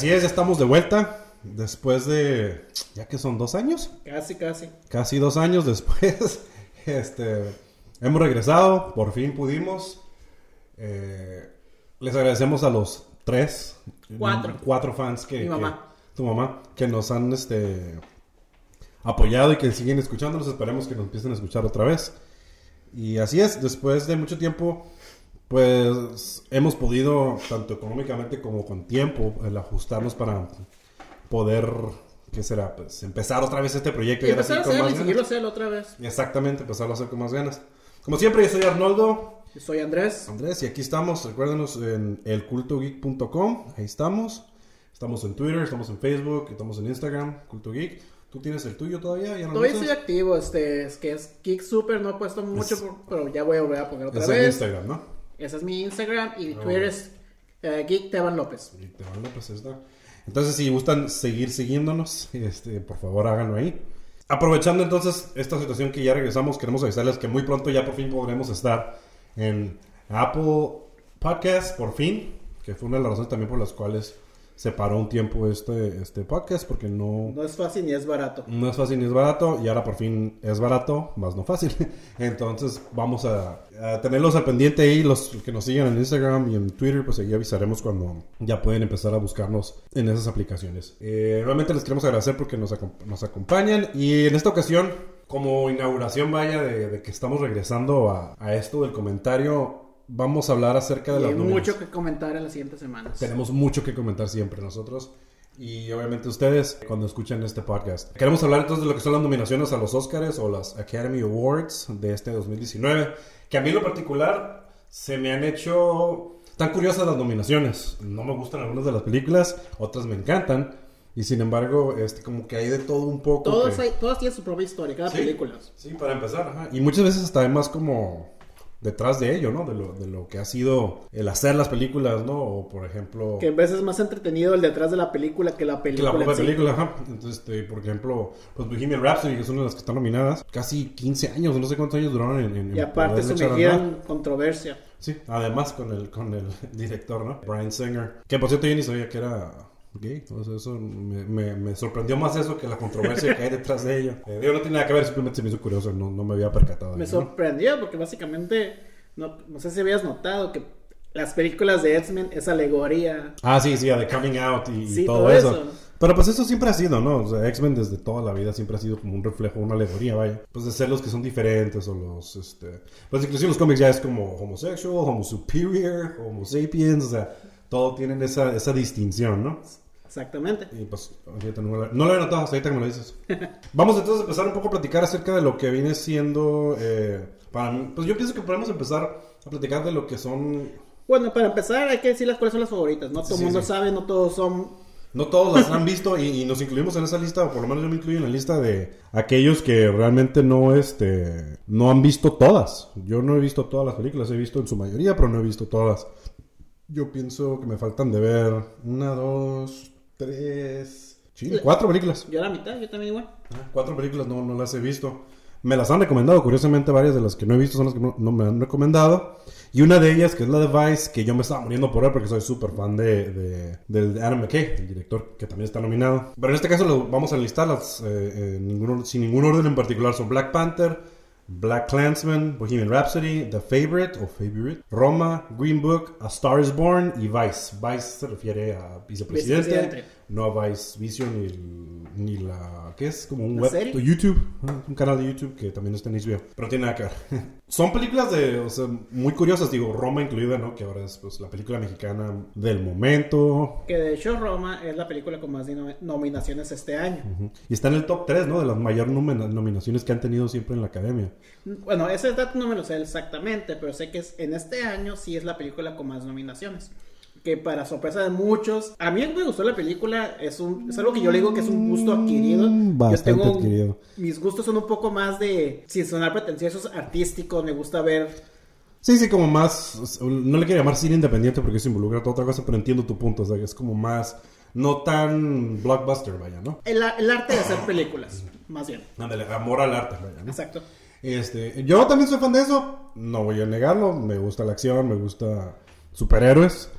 así es, ya estamos de vuelta. Después de. Ya que son dos años. Casi, casi. Casi dos años después. Este. Hemos regresado. Por fin pudimos. Eh, les agradecemos a los tres. Cuatro. Cuatro fans que. Mi que- mamá. tu mamá. Que nos han este. Apoyado y que siguen escuchándonos. Esperemos que nos empiecen a escuchar otra vez. Y así es, después de mucho tiempo, pues hemos podido, tanto económicamente como con tiempo, el ajustarnos para poder, ¿qué será? Pues empezar otra vez este proyecto. Y sí empezar a con hacerlo más y ganas. seguirlo haciendo otra vez. Exactamente, empezarlo a hacer con más ganas. Como siempre, yo soy Arnoldo, Yo soy Andrés. Andrés, y aquí estamos. Recuérdenos en elcultogeek.com, ahí estamos. Estamos en Twitter, estamos en Facebook, estamos en Instagram, Culto Geek. ¿Tú tienes el tuyo todavía? ¿Ya no Todavía estoy activo, este, es que es Kick Super, no he puesto mucho, Es- pero ya voy a volver a poner otra Es vez. Instagram, ¿no? Ese es mi Instagram y Ah, Twitter es eh, Geek Teban López. Y te van, pues, está. Entonces, si gustan seguir siguiéndonos, este, por favor háganlo ahí. Aprovechando entonces esta situación que ya regresamos, queremos avisarles que muy pronto ya por fin podremos estar en Apple Podcast, por fin, que fue una de las razones también por las cuales se paró un tiempo este, este podcast, porque no, No es fácil ni es barato. no es fácil ni es barato, y ahora por fin es barato, más no fácil. Entonces vamos a, a tenerlos al pendiente ahí, los que nos siguen en Instagram y en Twitter, pues ahí avisaremos cuando ya pueden empezar a buscarnos en esas aplicaciones. Eh, realmente les queremos agradecer porque nos, nos acompañan y en esta ocasión, como inauguración vaya de, de que estamos regresando a, a esto del comentario, vamos a hablar acerca de Y las hay mucho que comentar en las siguientes semanas. Tenemos mucho que comentar siempre nosotros. Y obviamente ustedes cuando escuchan este podcast. Queremos hablar entonces de lo que son las nominaciones a los Oscars o las Academy Awards de este 2019. Que a mí en lo particular se me han hecho tan curiosas las nominaciones. No me gustan algunas de las películas, otras me encantan. Y sin embargo, este, como que hay de todo un poco. Todos, que- hay- todos tienen su propia historia, cada Sí. película. Sí, para empezar, ajá. Y muchas veces hasta además como detrás de ello, ¿no? De lo, de lo que ha sido el hacer las películas, ¿no? O por ejemplo... Que en veces es más entretenido el detrás de la película que la Que película. la propia sí. película, ajá. Entonces, este, por ejemplo, pues Bohemian Rhapsody, que es una de las que están nominadas, casi 15 años, no sé cuántos años duraron en, en Y aparte en controversia. Sí, además con el, con el director, ¿no? Brian Singer. Que por cierto yo ni sabía que era gay. O sea, eso me, me- me sorprendió más eso que la controversia que hay detrás de ello. Eh, digo, no tiene nada que ver, simplemente se me hizo curioso, no, no me había percatado. de Me sorprendió porque básicamente, no, no sé si habías notado que las películas de X-Men es alegoría. Ah, sí, sí, The Coming Out y, Sí, todo, todo eso. eso. Pero pues eso siempre ha sido, ¿no? O sea, X-Men desde toda la vida siempre ha sido como un reflejo, una alegoría, vaya. Pues de ser los que son diferentes o los, este... Pues inclusive los cómics ya es como homosexual, homo superior, homo sapiens, o sea, todo tienen esa, esa distinción, ¿no? Exactamente. Y pues, fíjate, no, lo- no lo he notado hasta ahorita que me lo dices. Vamos entonces a empezar un poco a platicar acerca de lo que viene siendo... eh, para mí, pues yo pienso que podemos empezar a platicar de lo que son Bueno, para empezar hay que decirles cuáles son las favoritas. No todo el Sí, mundo sí. sabe, no todos son... No todos las han visto y, y nos incluimos en esa lista, o por lo menos yo me incluyo en la lista de aquellos que realmente no, este, no han visto todas. Yo no he visto todas las películas, he visto en su mayoría, pero no he visto todas. Yo pienso que me faltan de ver una, dos, tres, sí, cuatro películas. Yo a la mitad, yo también igual. Ah, Cuatro películas no, no las he visto. Me las han recomendado, curiosamente varias de las que no he visto son las que no, no me han recomendado. Y una de ellas, que es la de Vice, que yo me estaba muriendo por ver porque soy súper fan de, de, del de Adam McKay, el director, que también está nominado. Pero en este caso lo vamos a eh, en ningún or- sin ningún orden en particular. Son Black Panther, Black Clansman, Bohemian Rhapsody, The Favorite o Favorite, Roma, Green Book, A Star is Born y Vice. Vice se refiere a vicepresidente, Vicepresidente. No Vice Vision ni, ni la... ¿Qué es? Como un ¿La web... serie? YouTube, ah, un canal de YouTube que también está en HBO. Pero tiene nada que ver. Son películas de, o sea, muy curiosas, digo, Roma incluida, ¿no? Que ahora es pues, la película mexicana del momento. Que de hecho Roma es la película con más nominaciones este año. Ujú. Y está en el top 3, ¿no? De las mayor nominaciones que han tenido siempre en la academia. Bueno, ese dato no me lo sé exactamente, pero sé que es, en este año sí es la película con más nominaciones. Que para sorpresa de muchos, a mí me gustó la película, es, un, es algo que yo le digo que es un gusto adquirido. Mm, bastante yo tengo adquirido. Mis gustos son un poco más de, sin sonar pretenciosos, artísticos, me gusta ver... Sí, sí, como más. No le quiero llamar cine independiente porque eso involucra toda otra cosa, pero entiendo tu punto. O sea, que es como más. No tan blockbuster, vaya, ¿no? El, el arte de hacer películas, más bien. Ándale, amor al arte, vaya, ¿no? Exacto. Este, yo también soy fan de eso, no voy a negarlo, me gusta la acción, me gusta superhéroes,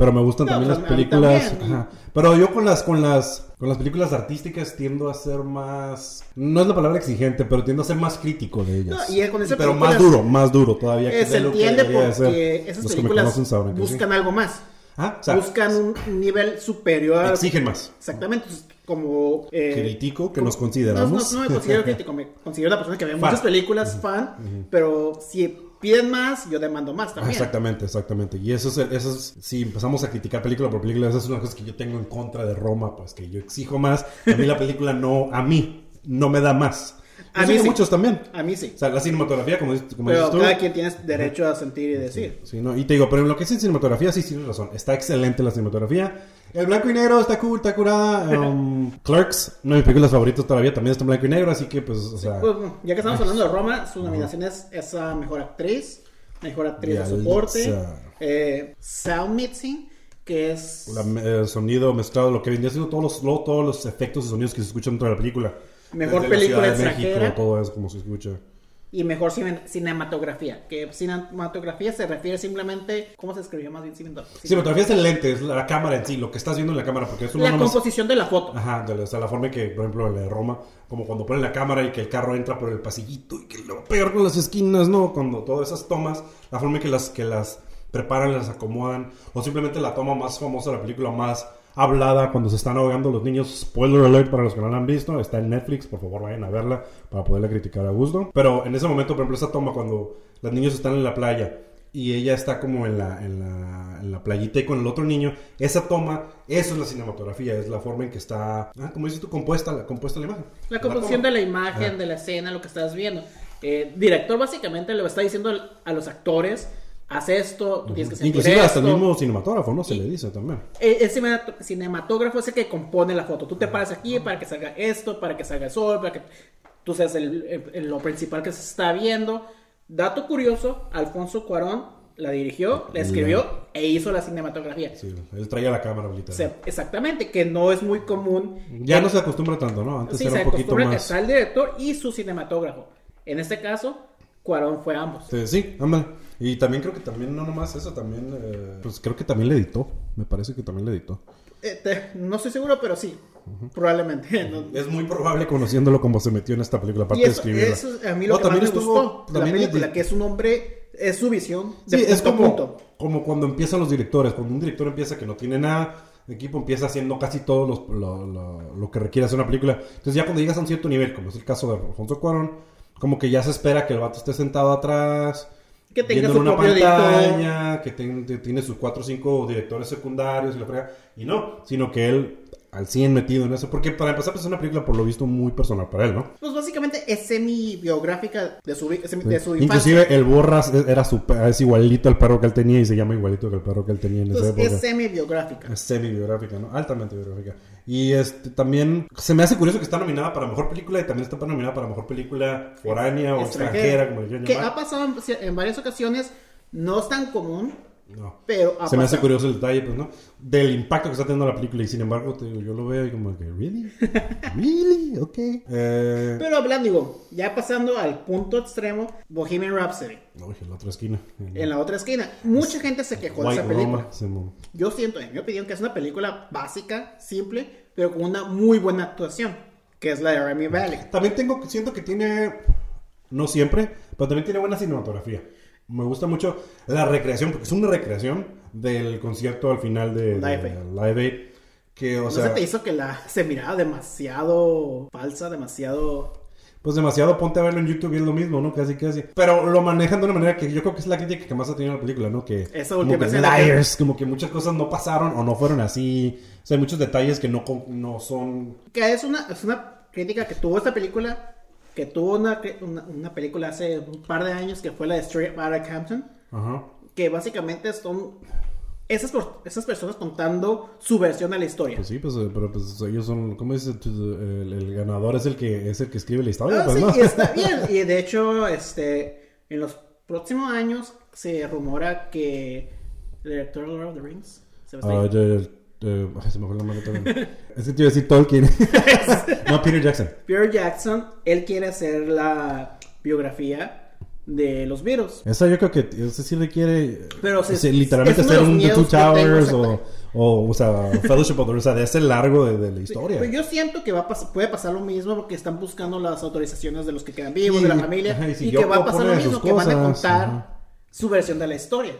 pero me gustan No, también pues, las películas, también. ajá. pero yo con las con las con las películas artísticas tiendo a ser más no es la palabra exigente, pero tiendo a ser más crítico de ellas. No, y con esas pero más duro, más duro todavía que Eh, se que entiende ser. porque esas Los que películas conocen que sí. buscan algo más. Ah, o sea, buscan un nivel superior. exigen más. Exactamente, como... eh, Crítico que como- nos consideramos. No, no, no me considero crítico, me considero una persona que ve muchas películas, fan, pero si piden más, yo demando más también. Exactamente, exactamente. Y eso es, eso es, si empezamos a criticar película por película, esa es una cosa que yo tengo en contra de Roma, pues que yo exijo más. A mí la película no, a mí, no me da más. A mí sí. muchos también. A mí sí. O sea, la cinematografía, como, dices- como Pero dices tú. cada quien tiene derecho a sentir y decir. Sí, no, y te digo, pero en lo que es en cinematografía, sí tienes razón. Está excelente la cinematografía. El blanco y negro está cool, está curada. Um, Clerks, una de mis películas favoritas todavía, también está en blanco y negro, así que pues, o sea. Pues, ya que estamos hablando de Roma, su nominación es esa mejor actriz, mejor actriz de Yalitza. soporte, eh, sound mixing, que es la- el sonido mezclado, lo que vendría siendo todos los, todos los efectos y sonidos que se escuchan dentro de la película. Mejor Desde película de extranjera. México, todo eso como se escucha. y mejor cine- cinematografía. Que cinematografía se refiere simplemente, ¿cómo se escribió más bien? Cinemat- Cinematografía es el lente, es la cámara en sí, lo que estás viendo en la cámara, porque es La composición de la foto. Ajá, de la, o sea, la forma en que, por ejemplo, en la de Roma, como cuando ponen la cámara y que el carro entra por el pasillito y que lo va a pegar con las esquinas, ¿no? Cuando todas esas tomas, la forma en que las, que las preparan, las acomodan, o simplemente la toma más famosa de la película, más hablada cuando se están ahogando los niños. Spoiler alert para los que no la han visto, está en Netflix, por favor vayan a verla para poderla criticar a gusto. Pero en ese momento, por ejemplo, esa toma cuando los niños están en la playa y ella está como en la, en la, en la playita y con el otro niño, esa toma, eso es la cinematografía, es la forma en que está, ah, como dices tú, compuesta, la, compuesta la imagen. La composición de la imagen, de la escena, lo que estás viendo. Eh, director básicamente le está diciendo a los actores, haz esto, tú tienes que sentir Inclusive hasta el mismo cinematógrafo, ¿no? Se le dice también. El cinemat- cinematógrafo es el que compone la foto. Tú te paras aquí para que salga esto, para que salga el sol, para que tú seas el- el- lo principal que se está viendo. Dato curioso, Alfonso Cuarón la dirigió, la escribió e hizo la cinematografía. Sí, él traía la cámara, literal. O sea, exactamente, que no es muy común. Ya no se acostumbra tanto, ¿no? Antes Sí, era se un poquito más. está el director y su cinematógrafo. En este caso, Cuarón fue ambos. Este, sí, ándale. Y también creo que también, no nomás eso, también, eh, pues creo que también le editó. Me parece que también le editó. Eh, te- no estoy seguro, pero sí, probablemente. No- Es muy probable conociéndolo como se metió en esta película, aparte y de escribirla. eso es a mí lo No, que más también me estuvo- gustó de la también película, que es un hombre, es su visión de Sí, es a como, punto. como cuando empiezan los directores. Cuando un director empieza que no tiene nada, el equipo empieza haciendo casi todo los- lo, lo- lo que requiere hacer una película. Entonces ya cuando llegas a un cierto nivel, como es el caso de Alfonso Cuarón, como que ya se espera que el vato esté sentado atrás. Que tenga su una propio pantalla, que ten- que tiene sus cuatro o cinco directores secundarios y la frega. Y no, sino que él al 100 metido en eso. Porque para empezar, pues es una película por lo visto muy personal para él, ¿no? Pues básicamente es semi-biográfica de su, vi- de su infancia. Inclusive el Borras era su, es igualito al perro que él tenía y se llama igualito que el perro que él tenía en esa Entonces, época. es semi-biográfica. Es semi-biográfica, ¿no? Altamente biográfica. Y este también se me hace curioso que está nominada para mejor película y también está nominada para mejor película foránea o extranjera, como le quieran Que llamar. ha pasado en varias ocasiones, no es tan común, No. pero Se me hace curioso el detalle, pues, ¿no? Del impacto que está teniendo la película y sin embargo, te digo, yo lo veo y como que, ¿really? ¿Really? Ok. Eh... Pero hablando, digo, ya pasando al punto extremo, Bohemian Rhapsody. Uy, en la otra esquina. En la otra esquina, mucha gente se quejó de esa película. Roma, Yo siento, en mi opinión, que es una película básica, simple, pero con una muy buena actuación, que es la de Remy Malek. También tengo, siento que tiene, no siempre, pero también tiene buena cinematografía. Me gusta mucho la recreación, porque es una recreación del concierto al final de, de Live Aid. Live Aid, Que, o ¿No sea, se te hizo que la se miraba demasiado falsa, demasiado... pues demasiado ponte a verlo en YouTube y es lo mismo, ¿no? Casi, casi. Pero lo manejan de una manera que yo creo que es la crítica que más ha tenido la película, ¿no? Que Esa como última que liars, como que muchas cosas no pasaron o no fueron así. O sea, hay muchos detalles que no, no son... Que es una, es una crítica que tuvo esta película, que tuvo una, una, una película hace un par de años que fue la de Straight Outta Compton, Ajá. que básicamente son esas, esas personas contando su versión de la historia. Pues sí, pues, eh, pero pues ellos son, ¿cómo dice? El, el ganador es el que es el que escribe la historia, Ah, pues, sí, ¿no? y está bien. Y de hecho, este, en los próximos años se rumora que el director de Lord of the Rings se va a Ah, estar- de- ay, se me fue la mano también. es que te iba a decir Tolkien. no, Peter Jackson. Peter Jackson, él quiere hacer la biografía de los virus. Esa yo creo que ese sí requiere Pero literalmente es uno de hacer un The Two que tengo, Towers o, o, o sea, Fellowship of the o sea, de ese largo de, de la historia. Pero yo siento que va a pas- puede pasar lo mismo porque están buscando las autorizaciones de los que quedan vivos, Y- de la familia, ajá, y si y yo que va a pasar lo mismo, que van a contar ajá. su versión de la historia,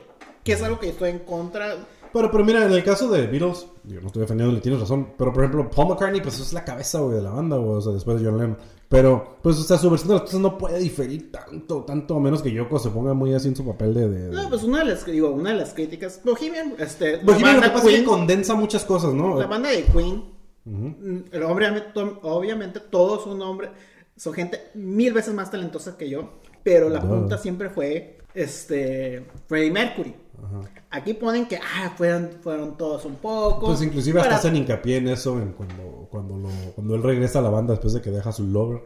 que es algo que yo estoy en contra. Pero, pero mira, en el caso de Beatles, yo no estoy defendiéndole, tienes razón. Pero, por ejemplo, Paul McCartney, pues es la cabeza, güey, de la banda, güey, o sea, después de John Lennon. Pero, pues, o sea, su versión de las cosas no puede diferir tanto, tanto, a menos que Yoko se ponga muy así en su papel de... de- de- No, pues una de las, digo, una de las críticas, Bohemian, este, la Bohemian lo banda Queen, condensa muchas cosas, ¿no? la banda de Queen, mm, el obviamente, to- obviamente todos son hombres, son gente mil veces más talentosa que yo, pero la punta siempre fue, este, Freddie Mercury. Aquí ponen que, ah, fueron, fueron todos un poco. Pues inclusive hasta hacen hincapié en eso en cuando, cuando, lo, cuando él regresa a la banda después de que deja su lover.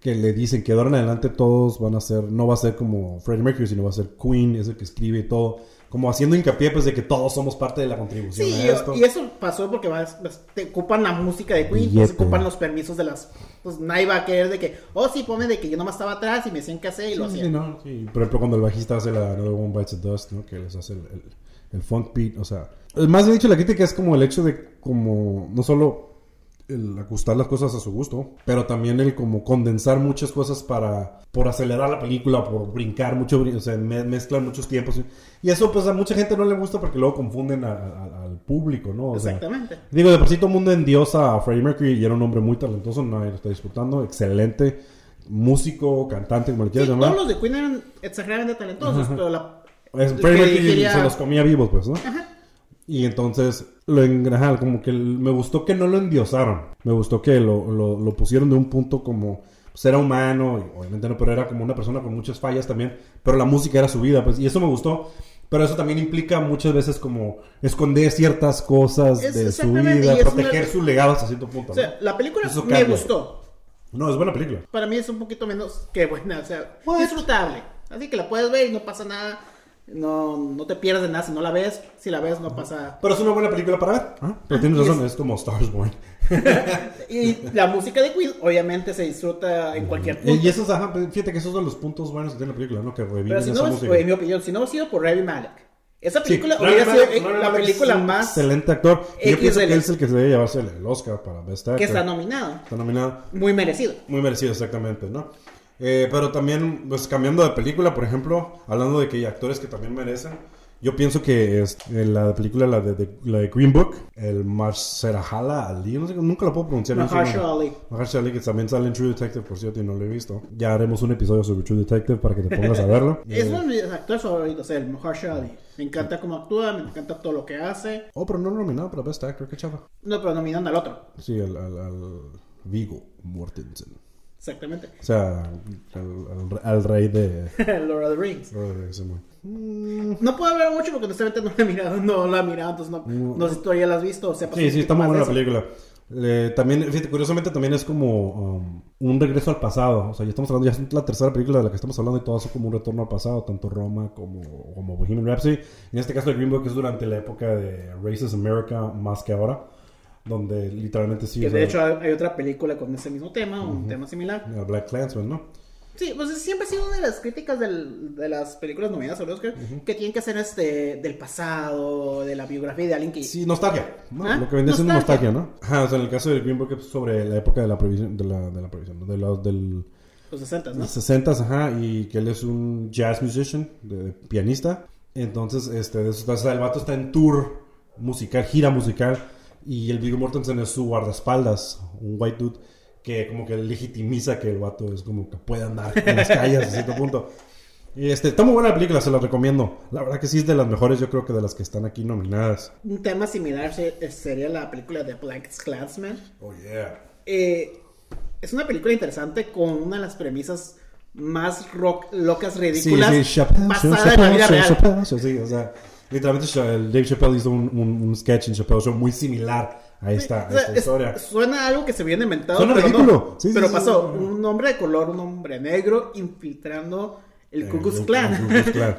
Que le dicen que de ahora en adelante todos van a ser, no va a ser como Freddie Mercury, sino va a ser Queen, es el que escribe y todo. Como haciendo hincapié pues de que todos somos parte de la contribución Sí, a esto. y eso pasó porque vas- vas- te ocupan la música de Queen, pues ocupan los permisos de las... Pues nadie va a querer de que, oh sí, ponme de que yo nomás estaba atrás y me decían qué hacer y lo hacía. sí, no, sí. Por ejemplo, cuando el bajista hace la Another One Bites the Dust, ¿no? Que les hace el, el, el funk beat, o sea... Más bien dicho, la crítica es como el hecho de como... No solo el ajustar las cosas a su gusto, pero también el como condensar muchas cosas para... Por acelerar la película, por brincar mucho, o sea, me- mezclan muchos tiempos. Y eso pues a mucha gente no le gusta porque luego confunden a- a- al público, ¿no? O sea, Exactamente. Digo, de por sí todo el mundo endiosa a Freddie Mercury y era un hombre muy talentoso, nadie lo está disputando, excelente, músico, cantante, como le Sí, quieras llamar. todos los de Queen eran exageradamente talentosos, pero la... Es, Freddie Mercury diría- se los comía vivos, pues, ¿no? Ajá. Y entonces, lo engrajal, como que me gustó que no lo endiosaron. Me gustó que lo, lo, lo pusieron de un punto como, pues era humano, y obviamente no, pero era como una persona con muchas fallas también. Pero la música era su vida, pues, y eso me gustó. Pero eso también implica muchas veces como esconder ciertas cosas Es de su vida, proteger una- su legado hasta cierto punto. O ¿no? sea, la película Eso me cambia. gustó. No, es buena película. Para mí es un poquito menos que buena, o sea, What? disfrutable. Así que la puedes ver y no pasa nada. No, no te pierdes de nada si no la ves. Si la ves, no pasa. Pero es una buena película para ver. ¿ah? Pero tienes y razón, es- es como Stars Born. Y la música de Queen, obviamente, se disfruta en cualquier punto. Y eso es, ajá, fíjate que esos son los puntos buenos que tiene la película, ¿no? Que Pero si esa no, música. en mi opinión, si no hubiera sido por Rami Malek, esa película hubiera sido Malek- eh, la Malek película es un más Excelente actor. Y yo pienso que es el que se debe llevarse el, el Oscar para Best Actor. que está nominado. Está nominado. Muy merecido. Muy merecido, exactamente, ¿no? Eh, pero también, pues cambiando de película, por ejemplo, hablando de que hay actores que también merecen, yo pienso que es, en la película, la de, de- la de Green Book, el Marserahala Ali, no sé, nunca lo puedo pronunciar. bien Mahershala. Ali. Mahershala Ali, que también sale en True Detective, por cierto, y no lo he visto. Ya haremos un episodio sobre True Detective para que te pongas a verlo. Es Eh, uno de mis actores favoritos, el Mahershala Ali. Me encanta cómo actúa, me encanta todo lo que hace. Oh, pero no nominado para Best Actor, qué chava. No, pero nominaron al otro. Sí, al, al, al Vigo Mortensen. Exactamente. O sea, al, al- al rey de... Lord of the Rings. de ese man. Mm, No puedo hablar mucho porque honestamente no la he mirado, no la he mirado, entonces no, no sé si tú ya la has visto o sepas Sí, sí, está muy buena la película. Eh, también, fíjate, curiosamente también es como um, un regreso al pasado. O sea, ya estamos hablando, ya es la tercera película de la que estamos hablando y todo eso como un retorno al pasado, tanto Roma como, como Bohemian Rhapsody. En este caso, el Green Book es durante la época de Races America más que ahora, donde literalmente sí. Que o de hecho hay hay otra película con ese mismo tema, un tema similar. el Black Clansman, ¿no? Sí, pues siempre ha sido una de las críticas del- de las películas nominadas al Oscar que tienen que ser este, del pasado, de la biografía de alguien que... Sí, nostalgia. ¿no? ¿Ah? Lo que viene siendo nostalgia. ¿no? Ajá, o sea, en el caso del Green Book es sobre la época de la prohibición, de la, de la ¿no? de los del... Los 60, ¿no? los 60 ajá, y que él es un jazz musician, de, pianista. Entonces, este, de o sea, el vato está en tour musical, gira musical, y el Viggo Mortensen es su guardaespaldas, un white dude, que como que legitimiza que el vato es como que puede andar en las calles a cierto punto. Y este, está muy buena la película, se la recomiendo. La verdad que sí es de las mejores, yo creo que de las que están aquí nominadas. Un tema similar se- sería la película de Black Clansman. Oh, yeah. Eh, es una película interesante con una de las premisas más rock, locas, Sí, ridículas sí, Chappelle, basada en la vida Chappelle, real. Chappelle, sí, o sea, Literalmente el Dave Chappelle hizo un, un, un sketch en Chappelle Show muy similar a esta, a O sea, esta es- historia. suena algo que se viene inventado. Suena pero ridículo. no. Sí, pero sí, pasó. sí. Un hombre de color, un hombre negro, infiltrando el Ku Eh, el- el Ku Klux Klan.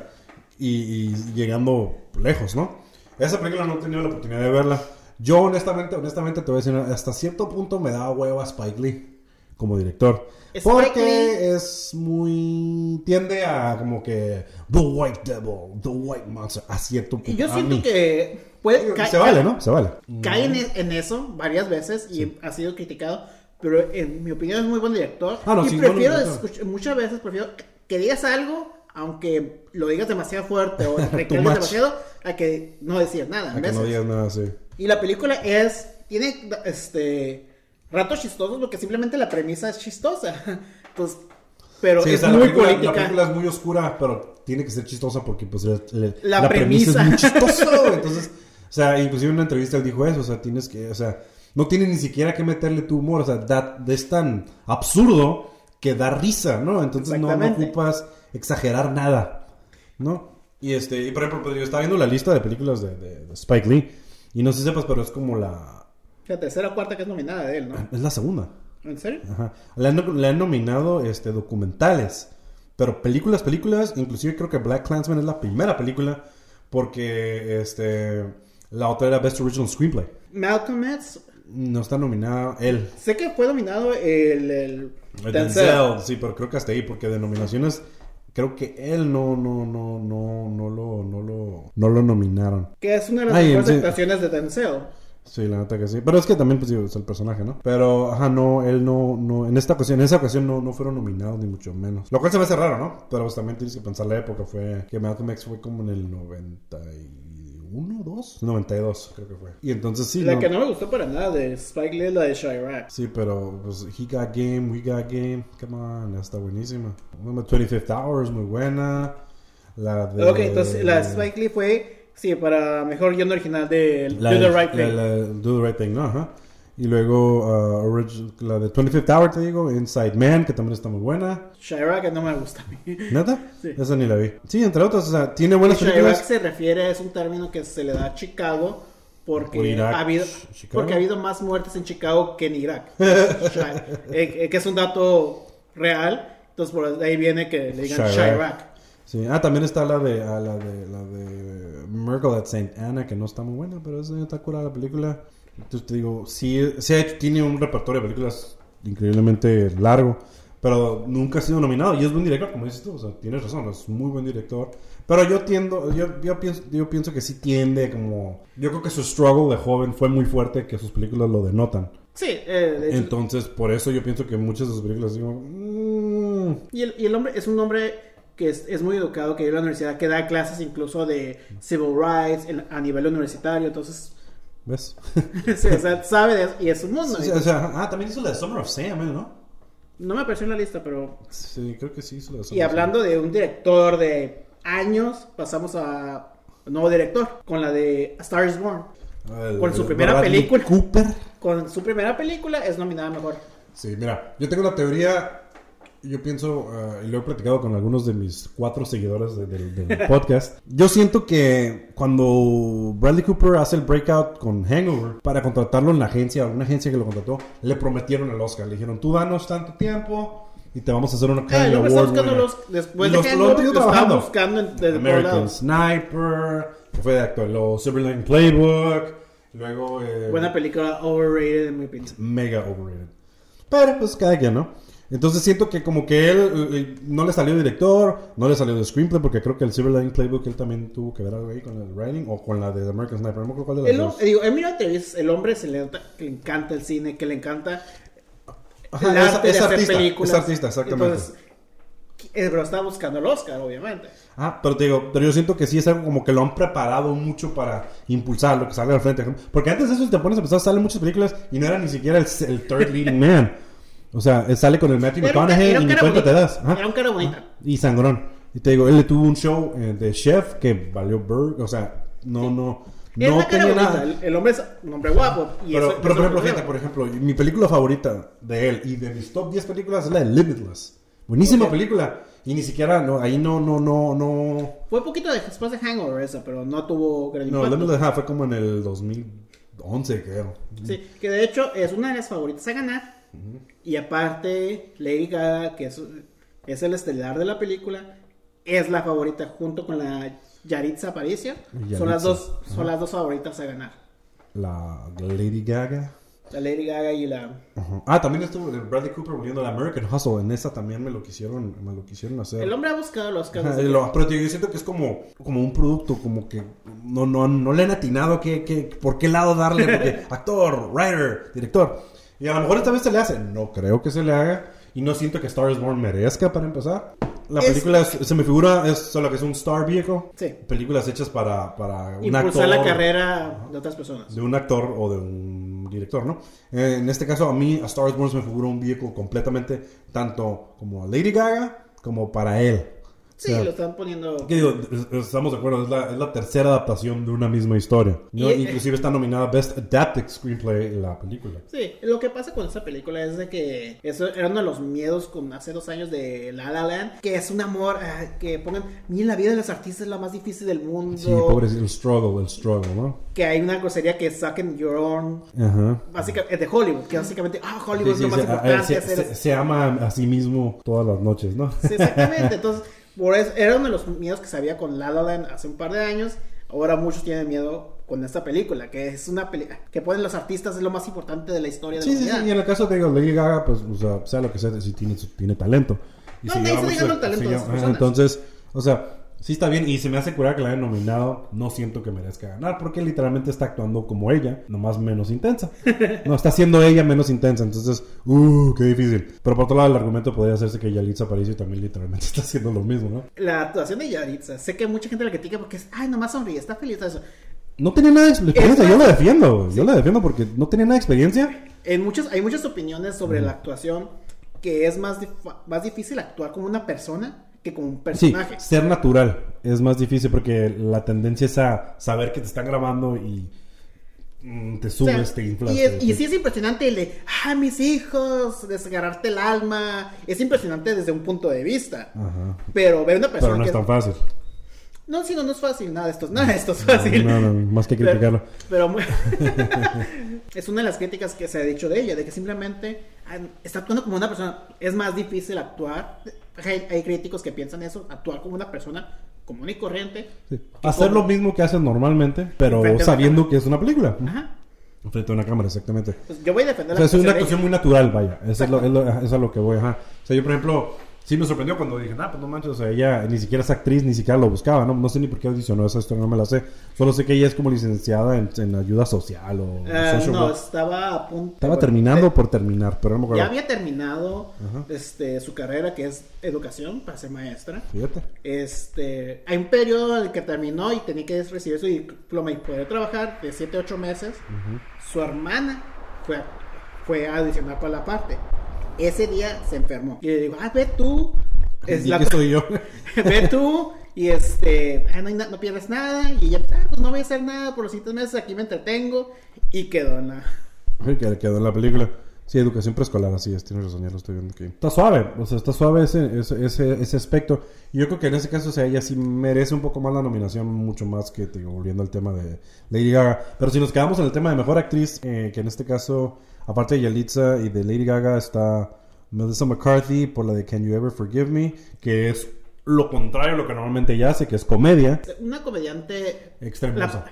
Y, y llegando lejos, ¿no? Esa película no he tenido la oportunidad de verla. Yo honestamente, honestamente te voy a decir, hasta cierto punto me da hueva Spike Lee como director. Porque es muy... tiende a como que... The White Devil, The White Monster, a cierto punto. Y yo siento mí. que puede Se vale, ¿no? Se vale. Cae en, en eso varias veces y ha sido criticado. Pero en mi opinión es muy buen director. Ah, no, y sí, prefiero director. escuch- muchas veces prefiero que digas algo, aunque lo digas demasiado fuerte o much. demasiado, a que no decías nada. A que no digas nada así. Y la película es. Tiene este. Ratos chistosos porque simplemente la premisa es chistosa. Entonces. Pero Sí, o es sea, la muy película, la película es muy oscura, pero tiene que ser chistosa porque pues el- La la, premisa. premisa. es muy chistosa. Entonces, o sea, inclusive en una entrevista él dijo eso, o sea, tienes que, o sea, no tienes ni siquiera que meterle tu humor, o sea, da- es tan absurdo que da risa, ¿no? Entonces no, no ocupas exagerar nada, ¿no? Y este, y por ejemplo, pues, yo estaba viendo la lista de películas de, de- de Spike Lee y no sé si sepas, pero es como la, La tercera o cuarta que es nominada de él, ¿no? es la segunda. ¿En serio? Ajá. Le, han, le han nominado este, documentales. Pero películas, películas. Inclusive creo que Black Clansman es la primera película. Porque este, la otra era Best Original Screenplay. Malcolm X. No está nominada él. Sé que fue nominado el. el El Denzel. Denzel, sí, pero creo que hasta ahí. Porque de nominaciones. Creo que él no, no, no, no, no lo, no lo, no lo nominaron. Que es una de las Ay, mejores sí. actuaciones de Denzel. Sí, la neta que sí. Pero es que también, pues, es el personaje, ¿no? Pero, ajá, no, él no, no, en esta ocasión, en esa ocasión no, no fueron nominados, ni mucho menos. Lo cual se me hace raro, ¿no? Pero pues también tienes que pensar la época, fue, que Malcolm X fue como en el 91, 2, 92, creo que fue. Y entonces sí, La no. que no me gustó para nada de Spike Lee la de Chirac. Sí, pero, pues, He Got Game, We Got Game, come on, está buenísima. Bueno, 25th Hour es muy buena. La de... Ok, entonces la de Spike Lee fue. Sí, para mejor guion original de La, Do the la- Right Thing. la- Do the Right Thing, ¿no? Ajá. Y luego uh, origi- la de 25th Hour, te digo, Inside Man, que también está muy buena. Chirac no me gusta a mí. ¿Neta? Sí. Esa ni la vi. Sí, entre otras, o sea, tiene buenas Chirac películas. se refiere, es un término que se le da a Chicago porque, Por Irak, ha, habido, Chicago. porque ha habido más muertes en Chicago que en Irak. Chirac. Eh, eh, que es un dato real. Entonces por ahí viene que le digan Chirac. Sí. Ah, también está la de, ah, la de, la de Miracle at St. Anna, que no está muy buena, pero esa está curada la película. Entonces te digo, sí, sí tiene un repertorio de películas increíblemente largo, pero nunca ha sido nominado. Y es buen director, como dices tú, o sea, tienes razón, es muy buen director. Pero yo tiendo, yo, yo, pienso, yo pienso que sí tiende como... Yo creo que su struggle de joven fue muy fuerte, que sus películas lo denotan. Sí, eh, de hecho, Entonces, por eso yo pienso que muchas de sus películas digo... mm, y, el, y el hombre es un hombre que es, es muy educado, que vive en la universidad, que da clases incluso de civil rights en- a nivel universitario. Entonces, ¿Ves? sí, o sea, sabe de eso y es un mundo. Sí, o sea, ah, también hizo la de Summer of Sam, ¿eh? ¿no? No me apareció en la lista, pero Sí, creo que sí hizo la de Summer Y hablando de un director de años, pasamos a un nuevo director con la de A Star is Born. Ah, el- con su primera Bradley película. Cooper. Con su primera película es nominada mejor. Sí, mira, yo tengo una teoría. Yo pienso, ah, y lo he platicado con algunos de mis cuatro seguidores de- del- del podcast. Yo siento que cuando Bradley Cooper hace el breakout con Hangover para contratarlo en la agencia, alguna agencia que lo contrató, le prometieron el Oscar. Le dijeron, tú danos tanto tiempo y te vamos a hacer una Ah, Academy estaba Award buscando winner". los. Después Los- de que lo han tenido lo estaba trabajando. buscando en, de American. Sniper, que fue de actor, luego Silverline Playbook, luego eh, Buena película, overrated en mi opinión. mega overrated. Pero pues cada quien, ¿no? Entonces siento que como que él eh, no le salió de director, no le salió de screenplay, porque creo que el Silverline Playbook él también tuvo que ver algo ahí con el writing o con la de American Sniper. No me acuerdo cuál de las El, dos. digo, he mirado entrevistas, el hombre se le nota que le encanta el cine, que le encanta Ajá, el es- arte es de hacer artista, películas. es artista, exactamente. Entonces, eh, pero está buscando el Oscar, obviamente. Ah, pero te digo, pero yo siento que sí es algo como que lo han preparado mucho para impulsar lo que salga al frente. Porque antes de eso, si te pones a pensar, salen muchas películas y no era ni siquiera el, el third leading man. O sea, él sale con el Matthew McConaughey y ni cuenta te das. Ajá. Era un cara bonita. Y sangrón. Y te digo, él le tuvo un show eh, de chef que valió Burger. O sea, no, no. Era No cara tenía nada. El, el hombre es un hombre guapo. Y Pero, eso- pero, eso por ejemplo, lo gente, por ejemplo, mi película favorita de él y de mis top 10 películas es la de Limitless. Buenísima Ok. película. Y ni siquiera, no, ahí no, no, no, no. Fue poquito de- después de Hangover esa, pero no tuvo gran No. Limitless fue como en el 2011, creo. Sí, que de hecho es una de las favoritas a ganar. Y aparte, Lady Gaga, que es, es el estelar de la película, es la favorita junto con la Yaritza Aparicio. Son las dos, son las dos favoritas a ganar. La Lady Gaga. La Lady Gaga y la... Ah, también estuvo Bradley Cooper volviendo la American Hustle. En esa también me lo quisieron, me lo quisieron hacer. El hombre ha buscado los casos. pero yo siento que es como, como un producto, como que no, no, no le han atinado que, que, por qué lado darle, porque actor, writer, director. Y a lo mejor esta vez se le hace. No creo que se le haga. Y no siento que Star is Born merezca para empezar. La Es- película es- se me figura es solo que es un star vehicle. Sí. Películas hechas para, para un Impulsar actor. la carrera de otras personas. de un actor o de un director, ¿no? Eh, en este caso, a mí, a Star is Born se me figura un vehículo completamente tanto como a Lady Gaga como para él. Sí, O sea, lo están poniendo... ¿Qué digo? Es- Estamos de acuerdo, es la, es la tercera adaptación de una misma historia. ¿no? Y- Inclusive está nominada Best Adapted Screenplay la película. Sí, lo que pasa con esta película es de que eso era uno de los miedos con hace dos años de La La Land, que es un amor ah, que pongan, miren la vida de los artistas es la más difícil del mundo, Sí, pobrecito, el struggle, el struggle, ¿no? que hay una grosería que saquen Your Own, Ajá. básicamente de Hollywood, que básicamente, ah, Hollywood Sí, es lo sí, más se, a- importante se- hacer se- se ama a sí mismo todas las noches, ¿no? Sí, exactamente, entonces, por eso, era uno de los miedos que se había con La La Land hace un par de años, ahora muchos tienen miedo con esta película, que es una película que ponen los artistas es lo más importante de la historia de Sí, la sí, sí. humanidad. Y en el caso de Lady Gaga, pues, o sea, sea lo que sea, sí tiene, tiene talento. Y No, se está mucho- negando el talento se de esas personas. Entonces, o sea, sí está bien. Y se me hace curar que la hayan nominado. No siento que merezca ganar, porque literalmente está actuando como ella, nomás menos intensa. No, está siendo ella menos intensa. Entonces, uh, qué difícil. Pero por otro lado, el argumento podría hacerse que Yalitza Aparicio también literalmente está haciendo lo mismo, ¿no? La actuación de Yaritza, sé que mucha gente la critica porque es, ay, nomás sonríe, está feliz de eso. No tenía nada de experiencia. Yo la defiendo. Yo la defiendo porque no tenía nada de experiencia. En muchos, hay muchas opiniones sobre la actuación que es más, dif- más difícil actuar como una persona que como un Sí, personaje. ser natural es más difícil porque la tendencia es a saber que te están grabando y mm, te O sea, subes, te inflas. y, es- y sí es impresionante el de, ah, mis hijos, desgarrarte el alma. Es impresionante desde un punto de vista. Ajá. Pero ver una persona Pero no que es tan fácil. No, sí, no, no es fácil, nada de esto, nada de esto es fácil. No, no, más que criticarlo. Pero, es una de las críticas que se ha dicho de ella, de que simplemente está actuando como una persona. Es más difícil actuar. Hay, hay críticos que piensan eso, actuar como una persona común y corriente. Sí. Hacer lo mismo que haces normalmente, pero sabiendo que es una película. Ajá. Frente a una cámara, exactamente. Pues yo voy a defender O sea, es una de actuación ella. muy natural, vaya. Eso es, lo, es, lo- eso es a lo que voy, ajá. O sea, yo, por ejemplo, sí me sorprendió cuando dije, ah, pues no manches, o sea, ella ni siquiera es actriz, ni siquiera lo buscaba, ¿no? No sé ni por qué audicionó esa historia, no me la sé. Solo sé que ella es como licenciada en, en ayuda social o social no, work. estaba a punto. Estaba bueno, terminando eh, por terminar, pero no me acuerdo. Ya había terminado Ajá. este, su carrera, que es educación, para ser maestra. Fíjate. Este, hay un periodo en el que terminó y tenía que recibir su diploma y poder trabajar de 7 a 8 meses. Su hermana fue, a- fue a audicionar para la parte. Ese día se enfermó. Y le digo, ah, ve tú. Es la- que soy yo. ve tú. Y este, ah, no, no pierdes nada. Y ella, ah, pues no voy a hacer nada por los siguientes meses. Aquí me entretengo. Y quedó en la. Quedó en la película. Sí, educación preescolar, así es, tienes razón, ya lo estoy viendo aquí. Está suave, o sea, está suave ese, ese, ese, ese aspecto. Y yo creo que en ese caso, o sea, ella sí merece un poco más la nominación, mucho más que, te digo, volviendo al tema de Lady Gaga. Pero si nos quedamos en el tema de mejor actriz, eh, que en este caso, aparte de Yalitza y de Lady Gaga, está Melissa McCarthy por la de Can You Ever Forgive Me, que es lo contrario a lo que normalmente ella hace, que es comedia. Una comediante. Extremosa.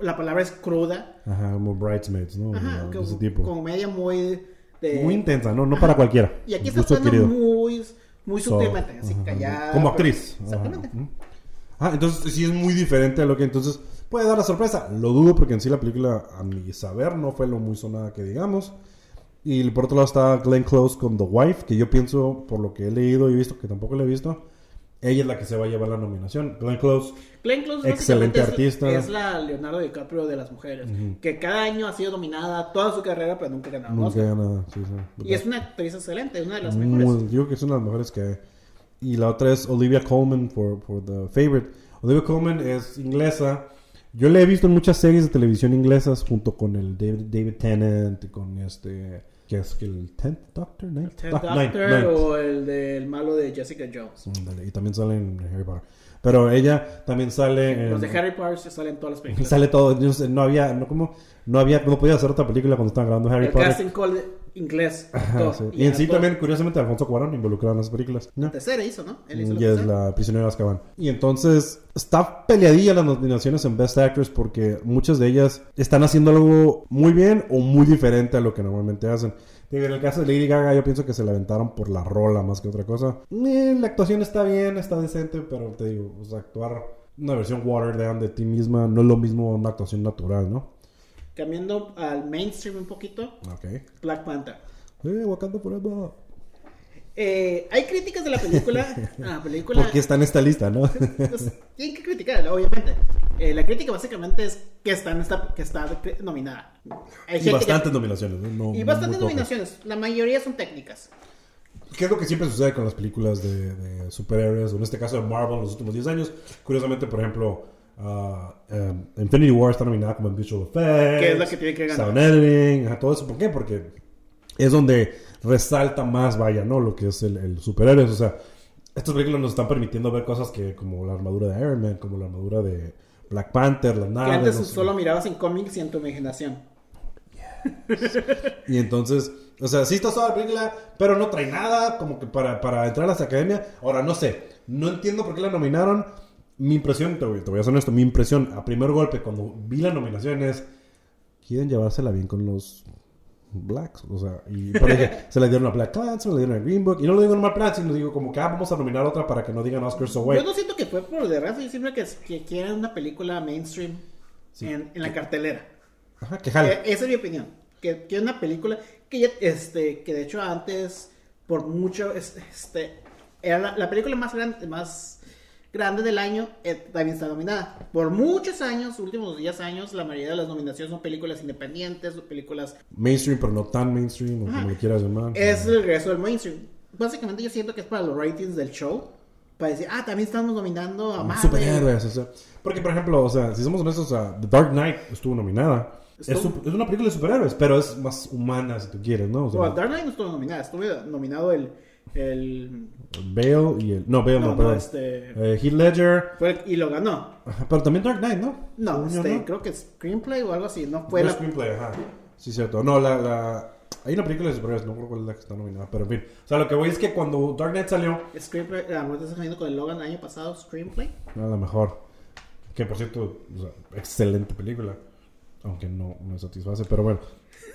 La, la palabra es cruda. Ajá, como Bridesmaids, ¿no? Ajá, De que- ese tipo. comedia muy. De, Muy intensa, ¿no? No para cualquiera. Y aquí está adquirido. muy, muy So, sutilmente, así ajá, callada. Como pero- actriz. Exactamente. Ah, entonces sí es muy diferente a lo que entonces puede dar la sorpresa. Lo dudo porque en sí la película, a mi saber, no fue lo muy sonada que digamos. Y por otro lado está Glenn Close con The Wife, que yo pienso, por lo que he leído y visto, que tampoco la he visto, ella es la que se va a llevar la nominación. Glenn Close, Glenn Close Excelente es- artista. Es, la Leonardo DiCaprio de las mujeres. Que cada año ha sido nominada toda su carrera, pero nunca ha ganado un nunca Oscar. gana. Sí, sí. Y es una actriz excelente, es una de las Muy- mejores. yo creo que es una de las mejores que. Y la otra es Olivia Colman por, por The Favorite. Olivia Colman es inglesa. Yo la he visto en muchas series de televisión inglesas junto con el David, David Tennant, con este que es el 10th Doctor, Ninth? Ah, Ninth, Doctor Ninth. o el del malo de Jessica Jones. Y también sale en Harry Potter. Pero ella también sale en... Los de Harry Potter sí salen en todas las películas. Sale todo. no había, no como, no había, no podía hacer otra película cuando estaban grabando Harry el Potter. casting call inglés. Ajá, todo. sí. Y en sí también, curiosamente, Alfonso Cuarón involucrado en las películas. ¿no? La tercera hizo, ¿no? Él hizo la Y es la prisionera de Azkaban. Y entonces está peleadilla las nominaciones en Best Actress porque muchas de ellas están haciendo algo muy bien o muy diferente a lo que normalmente hacen. Digo, en el caso de Lady Gaga yo pienso que se la aventaron por la rola más que otra cosa. Eh, la actuación está bien, está decente, pero te digo, o sea, actuar una versión watered down de ti misma no es lo mismo una actuación natural, ¿no? Cambiando al mainstream un poquito, Ok. Black Panther. Eh, Wakanda Forever. Eh, hay críticas de la película. a la película. Porque está en esta lista, ¿no? pues, tienen que criticarla, obviamente. Eh, la crítica básicamente es que está, en esta, que está nominada. Hay y que- bastantes nominaciones, ¿no? No- y bastantes nominaciones. La mayoría son técnicas. ¿Qué es lo que siempre sucede con las películas de, de superhéroes? O en este caso de Marvel en los últimos 10 años. Curiosamente, por ejemplo, ah, em, Infinity War está nominada como en Visual Effects. Que es la que tiene que ganar. Sound Editing, todo eso. ¿Por qué? Porque es donde resalta más, vaya, ¿no? Lo que es el, el superhéroes. O sea, estas películas nos están permitiendo ver cosas que como la armadura de Iron Man, como la armadura de Black Panther, la Que nave. antes no sé. solo mirabas en cómics y en tu imaginación. Y entonces, o sea, sí está toda la película, pero no trae nada como que para, para entrar a la academia. Ahora, no sé, no entiendo por qué la nominaron. Mi impresión, te voy, te voy a ser honesto, mi impresión a primer golpe cuando vi la nominación es, quieren llevársela bien con los blacks, o sea, y se la dieron a Black Clansman, le dieron a Green Book, y no lo digo en mal plan, sino digo como que, ah, vamos a nominar otra para que no digan Oscar so Yo no siento que fue por de raza, yo siempre que, que quieren una película mainstream en, en la cartelera. Ajá, que jale. Eh, esa es mi opinión. Que, que una película que ya, este, que de hecho antes, por mucho, es- este, era la, la película más grande, más grande del año, eh, también está nominada. Por muchos años, últimos 10 años, la mayoría de las nominaciones son películas independientes o películas... Mainstream, pero no tan mainstream, o como le quieras llamar. Es el regreso del mainstream. Básicamente yo siento que es para los ratings del show. Para decir, ah, también estamos nominando a Marvel. superhéroes, o sea. Porque, por ejemplo, o sea, si somos honestos, sea, The Dark Knight estuvo nominada. Es, es una película de superhéroes, pero es más humana, si tú quieres, ¿no? O sea, Bueno, Dark Knight no estuvo nominada, estuvo nominado el... el Bale y el... No, Bale no, no, no, perdón. este... Eh, Heath Ledger. fue el- y lo ganó. Pero también Dark Knight, ¿no? No, este, creo que es screenplay o algo así. No fue Fue la. screenplay, ajá. Sí, cierto. No, la, la... Hay una película de superhéroes, no recuerdo cuál es la que está nominada, pero en fin. O sea, lo que voy es que cuando Dark Knight salió, Screenplay, la muerte está saliendo con el Logan el año pasado, screenplay. a lo mejor. Que por cierto, o sea, excelente película. Aunque no me satisface, pero bueno.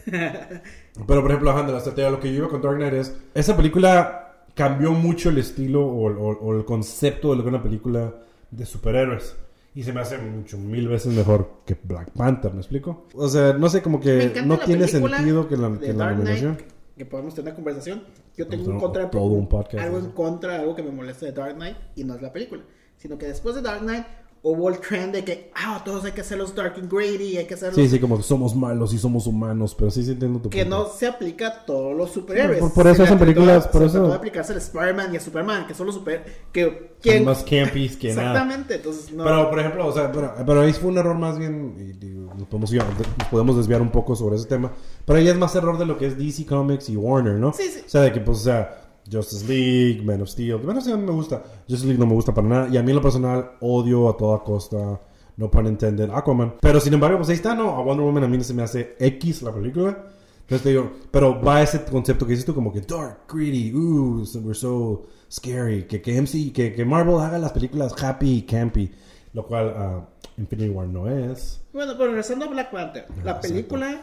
Pero por ejemplo, ajá, de la estrategia, lo que yo iba con Dark Knight es. Esa película cambió mucho el estilo o, o- o el concepto de lo que es una película de superhéroes. Y se me hace mucho, mil veces mejor que Black Panther, ¿me explico? O sea, no sé, como que no tiene sentido que la, que la nominación. Knight, que podemos tener una conversación. Yo tengo un contra todo un podcast, algo en contra, algo que me molesta de Dark Knight y no es la película, sino que después de Dark Knight hubo el trend de que ah todos hay que hacerlos dark and gritty, hay que hacerlos Sí, sí, como que somos malos y somos humanos, pero sí, sí entiendo tu que punto. no se aplica a todos los superhéroes. por- por eso hacen películas, por eso- de aplicarse al Spider-Man y a Superman, que son los super que Son ¿quién- más campies que nada. Exactamente, entonces no Pero, por ejemplo, o sea, pero, pero ahí fue un error más bien, y, y nos, podemos, nos podemos desviar un poco sobre ese tema, pero ahí es más error de lo que es DC Comics y Warner, ¿no? Sí, sí. O sea, de que, pues, o sea, Justice League, Man of Steel, Man of Steel mí me gusta, Justice League no me gusta para nada, y a mí en lo personal odio a toda costa, no pun intended, Aquaman. Pero, sin embargo, pues ahí está, ¿no? A Wonder Woman a mí se me hace X la película. Entonces te digo, pero va ese concepto que dices tú como que dark, gritty, uh, so- we're so scary, que, que MC, que, que Marvel haga las películas happy y campy, lo cual ah, Infinity War no es. Bueno, pero regresando a Black Panther, la exacto. película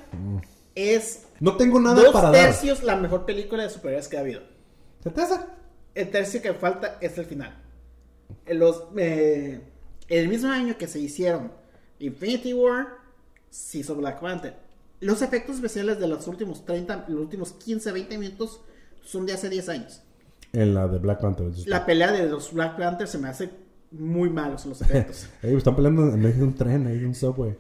es No tengo nada dos para dar. tercios la mejor película de superhéroes que ha habido. ¿Certeza? El tercio que falta es el final. Los, eh, el mismo año que se hicieron Infinity War, se hizo Black Panther. Los efectos especiales de los últimos 30, los últimos 15, 20 minutos son de hace 10 años. En la de Black Panther. La pelea de los Black Panther se me hace muy malos los efectos. Están peleando en medio de un tren, ahí de un subway.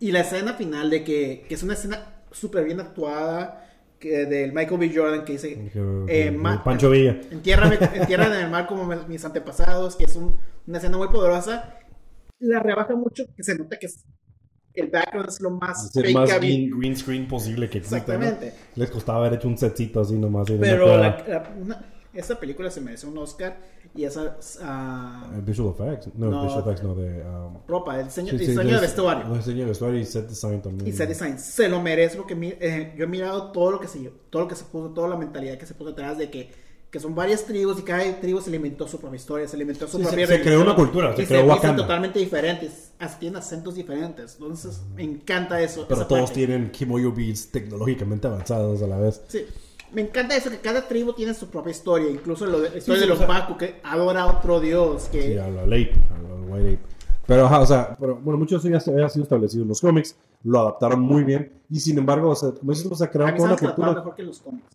Y la escena final de que, que es una escena súper bien actuada que, del Michael B. Jordan que dice eh, ma- Pancho Villa. Entiérrame, entiérrame en el mar como mis antepasados, que es un- una escena muy poderosa. La rebaja mucho, que se nota que es el background es lo más Es el green, green screen posible que existe. ¿no? Exactamente. Les costaba haber hecho un setcito así nomás. Pero la, cara. la- una- esa película se merece un Oscar y esa Eh, Visual effects. No, No. visual effects no de. um, ropa, el diseño, sí, sí, diseño de es- vestuario. no, diseño de vestuario y set design también. y set design se lo merece porque mi- eh, yo he mirado todo lo que se todo lo que se puso toda la mentalidad que se puso detrás de que que son varias tribus y cada tribu se le inventó su propia historia se le inventó su Sí, se- propia se creó una cultura, se y creó Wakanda. totalmente diferentes tienen acentos diferentes entonces me encanta eso Pero todos parte. tienen Kimoyo beats tecnológicamente avanzados a la vez. Sí. Me encanta eso, que cada tribu tiene su propia historia. Incluso lo de- la historia sí, de o los sea- Baku, que adora a otro dios. Que Sí, a la ape, a la white ape. Pero, ajá, o sea, pero, bueno, mucho de eso ya se había sido establecido en los cómics, lo adaptaron muy bien, y sin embargo, o sea, como dices, o sea, crearon una cultura. mejor que los cómics.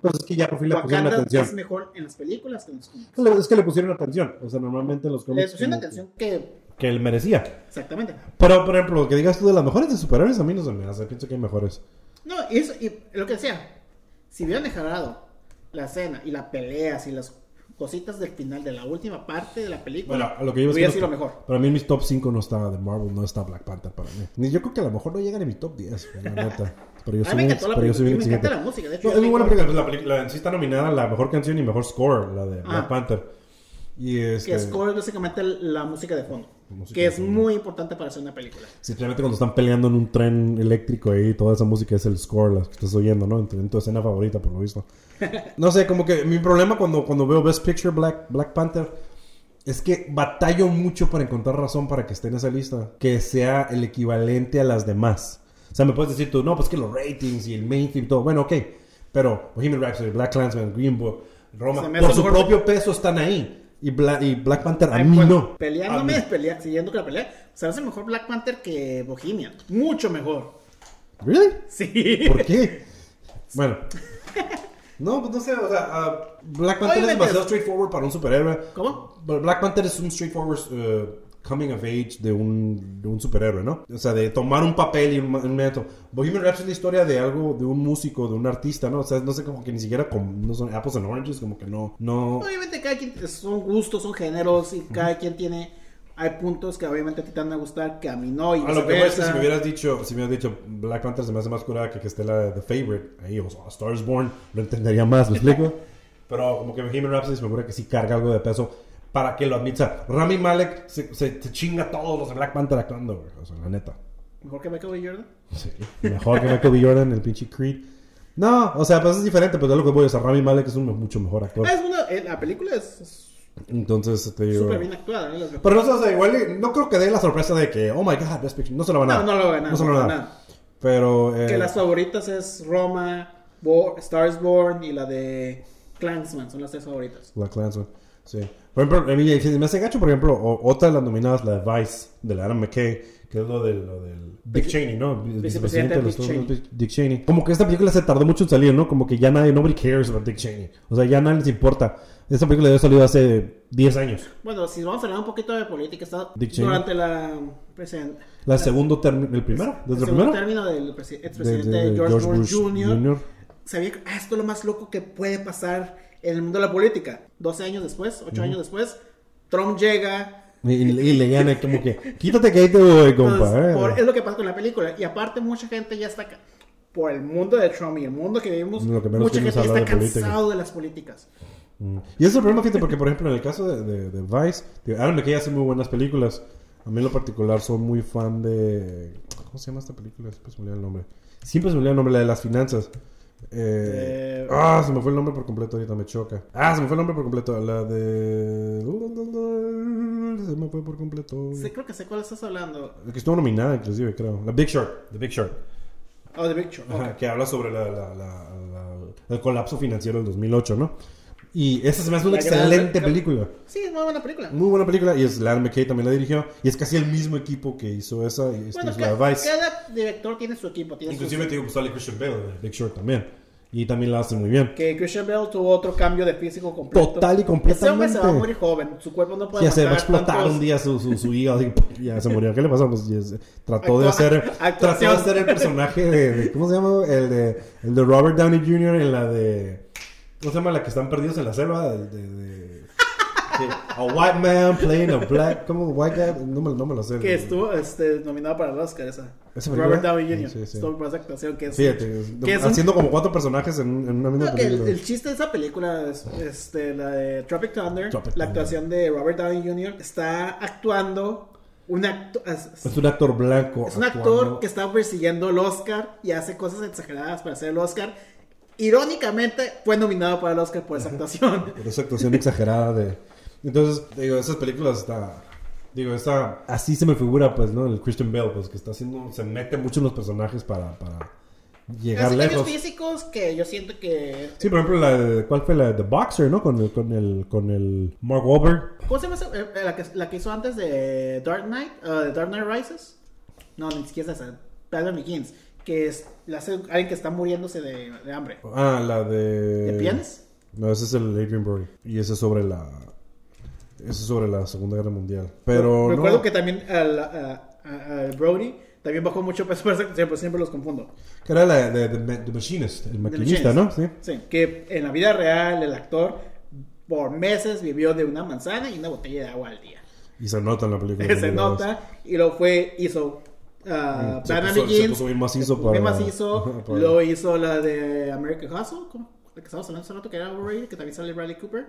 Pues es que ya por fin le pusieron Wakanda atención. es mejor en las películas que en los cómics. Le- Es que le pusieron atención, o sea, normalmente en los Le cómics. pusieron como atención que... Que, él merecía. Exactamente. Pero, por ejemplo, lo que digas tú de las mejores de superhéroes, a mí no se me hace, pienso que hay mejores. No, y, eso, y lo que decía, si hubieran dejado la escena y las peleas y las cositas del final de la última parte de la película, Bueno, a lo que yo hubiera sido mejor. Para mí en mis top 5 no está de Marvel, no está Black Panther para mí. Ni yo creo que a lo mejor no llegan en mi top 10, la neta. Pero yo A soy me encantó la película, me encanta la música. De hecho, No, yo es muy buena película. La, película en sí está nominada a la mejor canción y mejor score, la de Black Ah. Panther. Y este, Que score es básicamente la música de fondo. Música que es muy importante para hacer una película. Simplemente cuando están peleando en un tren eléctrico ahí, toda esa música es el score, la que estás oyendo, ¿no? En tu, en tu escena favorita, por lo visto. No sé, como que mi problema cuando, cuando veo Best Picture Black, Black Panther es que batallo mucho para encontrar razón para que esté en esa lista. Que sea el equivalente a las demás. O sea, me puedes decir tú, no, pues que los ratings y el mainstream y todo. Bueno, ok. Pero Bohemian Rhapsody, Black Clansman, Green Book, Roma, por su propio peso están ahí. Y Black, y Black Panther a Ay, mí pues, no. Peleándome, mí. pelea- siguiendo con la pelea, se hace mejor Black Panther que Bohemian. Mucho mejor. ¿Really? Sí. ¿Por qué? Bueno. No, pues no sé, o sea, ah, Black Panther es demasiado straightforward para un superhéroe. ¿Cómo? Black Panther es un straightforward eh, coming of age de un, de un superhéroe, ¿no? O sea, de tomar un papel y un, un método. Bohemian Rhapsody es la historia de algo, de un músico, de un artista, ¿no? O sea, no sé, como que ni siquiera con, no son apples and oranges, como que no, no... Obviamente cada quien son gustos, son géneros y cada quien tiene... Hay puntos que obviamente a ti te van a gustar que a mí no y A lo que voy es que si me hubieras dicho, si me hubieras dicho Black Panther se me hace más curada que que esté la The Favorite, ahí, o A Star is Born, lo entendería más, ¿me explico? Pero como que Bohemian Rhapsody me ocurre que sí carga algo de peso para que lo admita. Rami Malek se, se, se chinga a todos los de Black Panther actuando, güey. O sea, la neta. Mejor que Michael B. Jordan. Sí. Mejor que Michael B. Jordan, el pinche Creed. No, o sea, pues es diferente, pues es lo que voy a decir. Rami Malek es un mucho mejor actor. Es una, eh, la película es es Entonces, te digo... súper bien actuada. Las- Pero no sé, o sea, igual no creo que dé la sorpresa de que, oh my god, Best Picture. No se lo van a No, dar. no lo va a ganar, No se lo no van a va a dar. ganar. Pero... eh, Que las favoritas es Roma, Bo- Stars Born y la de Clansman. Son las tres favoritas. Black Clansman. Sí. Por ejemplo, a mí me hace gacho, por ejemplo, otra de las nominadas, la de Vice, de la Adam McKay, que es lo del, lo del Dick Cheney, ¿no? vicepresidente de los Dick Unidos, Dick Cheney. Como que esta película se tardó mucho en salir, ¿no? Como que ya nadie, nobody cares about Dick Cheney. O sea, ya nadie les importa. Esta película debe haber salido hace 10 años. Bueno, si vamos a hablar un poquito de política, está Dick Cheney. durante la present- La segundo término, ¿el primero? ¿Desde el segundo primero? término del presi- De- expresidente de- de George, Bush, Bush Jr. Jr. Sabía que ah, esto es lo más loco que puede pasar en el mundo de la política. 12 años después, 8 años después, Trump llega. Y, y le gana como que, quítate que ahí te voy, compa. Entonces, eh". por- es lo que pasa con la película. Y aparte, mucha gente ya está. Por el mundo de Trump y el mundo que vivimos, que mucha gente ya está cansado de las políticas. Mm. Y ese es el problema, fíjate, porque por ejemplo en el caso de, de, de Vice, Adam McKay hace muy buenas películas. A mí en lo particular soy muy fan de... ¿Cómo se llama esta película? Siempre se me olvida el nombre. Siempre se me olvida el nombre, la de las finanzas. Eh, Eh, ah, se me fue el nombre por completo, ahorita me choca. Ah, se me fue el nombre por completo. La de... Se me fue por completo. Sí, creo que sé cuál estás hablando. Que estuvo nominada, inclusive, creo. La Big Short. The Big Short. Oh, The Big Short. Ajá, ok. que habla sobre la- la- la- la- el colapso financiero del 2008, ¿no? Y esa se me hace una La gran- excelente película. Sí, es muy buena película. Muy buena película. Y es Larry McKay también la dirigió. Y es casi el mismo equipo que hizo esa. Y esta Bueno, es la Vice. cada director tiene su equipo. Tiene su- Inclusive te digo, pues sale Christian Bale de Big Short también. Y también la hace muy bien. Que Christian Bale tuvo otro cambio de físico completo. Total y Ese hombre se va a completamente. morir joven. Su cuerpo no puede Ya se va a explotar tantos- un día su, su, su hígado. ya se murió. ¿Qué le pasó? Pues, yes, trató de hacer actuación. trató de hacer el personaje de, de- ¿cómo se llama? El de, el de Robert Downey Jr. en la de ¿cómo se llama? La que están perdidos en la selva de, de- de- Sí, A white man playing a black. ¿Cómo? White guy. No me, no me lo sé. Que estuvo este, nominado para el Oscar esa. ¿Esa Robert película? Downey Jr. Sí, sí. Estuvo por esa actuación que es... Fíjate, que es un- haciendo como cuatro personajes en, en una misma No, que el, película. el chiste de esa película es este, la de Tropic Thunder, Tropic la Thunder. actuación de Robert Downey Jr. está actuando un acto- es, Es un actor blanco. es un actuando- actor que está persiguiendo el Oscar y hace cosas exageradas para hacer el Oscar. Irónicamente fue nominado para el Oscar por esa actuación. Por esa actuación exagerada de... Entonces, digo, esas películas está... Digo, está... Así se me figura, pues, ¿no? El Christian Bale, pues, que está haciendo... Se mete mucho en los personajes para, para llegar Hace cambios lejos. físicos que yo siento que Sí, por ejemplo, la de... ¿Cuál fue la de The Boxer, no? Con el, con el, con el Mark Wahlberg. ¿Cómo se llama esa? Eh, la, que, la que hizo antes de Dark Knight? uh, de Dark Knight Rises. No, ni siquiera es esa. Batman Begins. Que es la hace alguien que está muriéndose de, de hambre. Ah, la de... ¿De pianes? No, ese es el Adrian Brody. Y ese es sobre la... Ese es sobre la Segunda Guerra Mundial. Pero Recuerdo no, que también al, a- a- Brody también bajó mucho peso. Siempre, siempre los confundo. que era la de, The Machinist, el maquinista, ¿no? Sí. Sí. Que en la vida real el actor por meses vivió de una manzana y una botella de agua al día. Y se nota en la película. se nota y lo fue hizo Mm, se Batman puso- se Begins puso bien macizo se puso bien para- macizo, para- luego hizo la de American Hustle ¿cómo? la que estábamos hablando hace rato que era overrated que también sale Bradley Cooper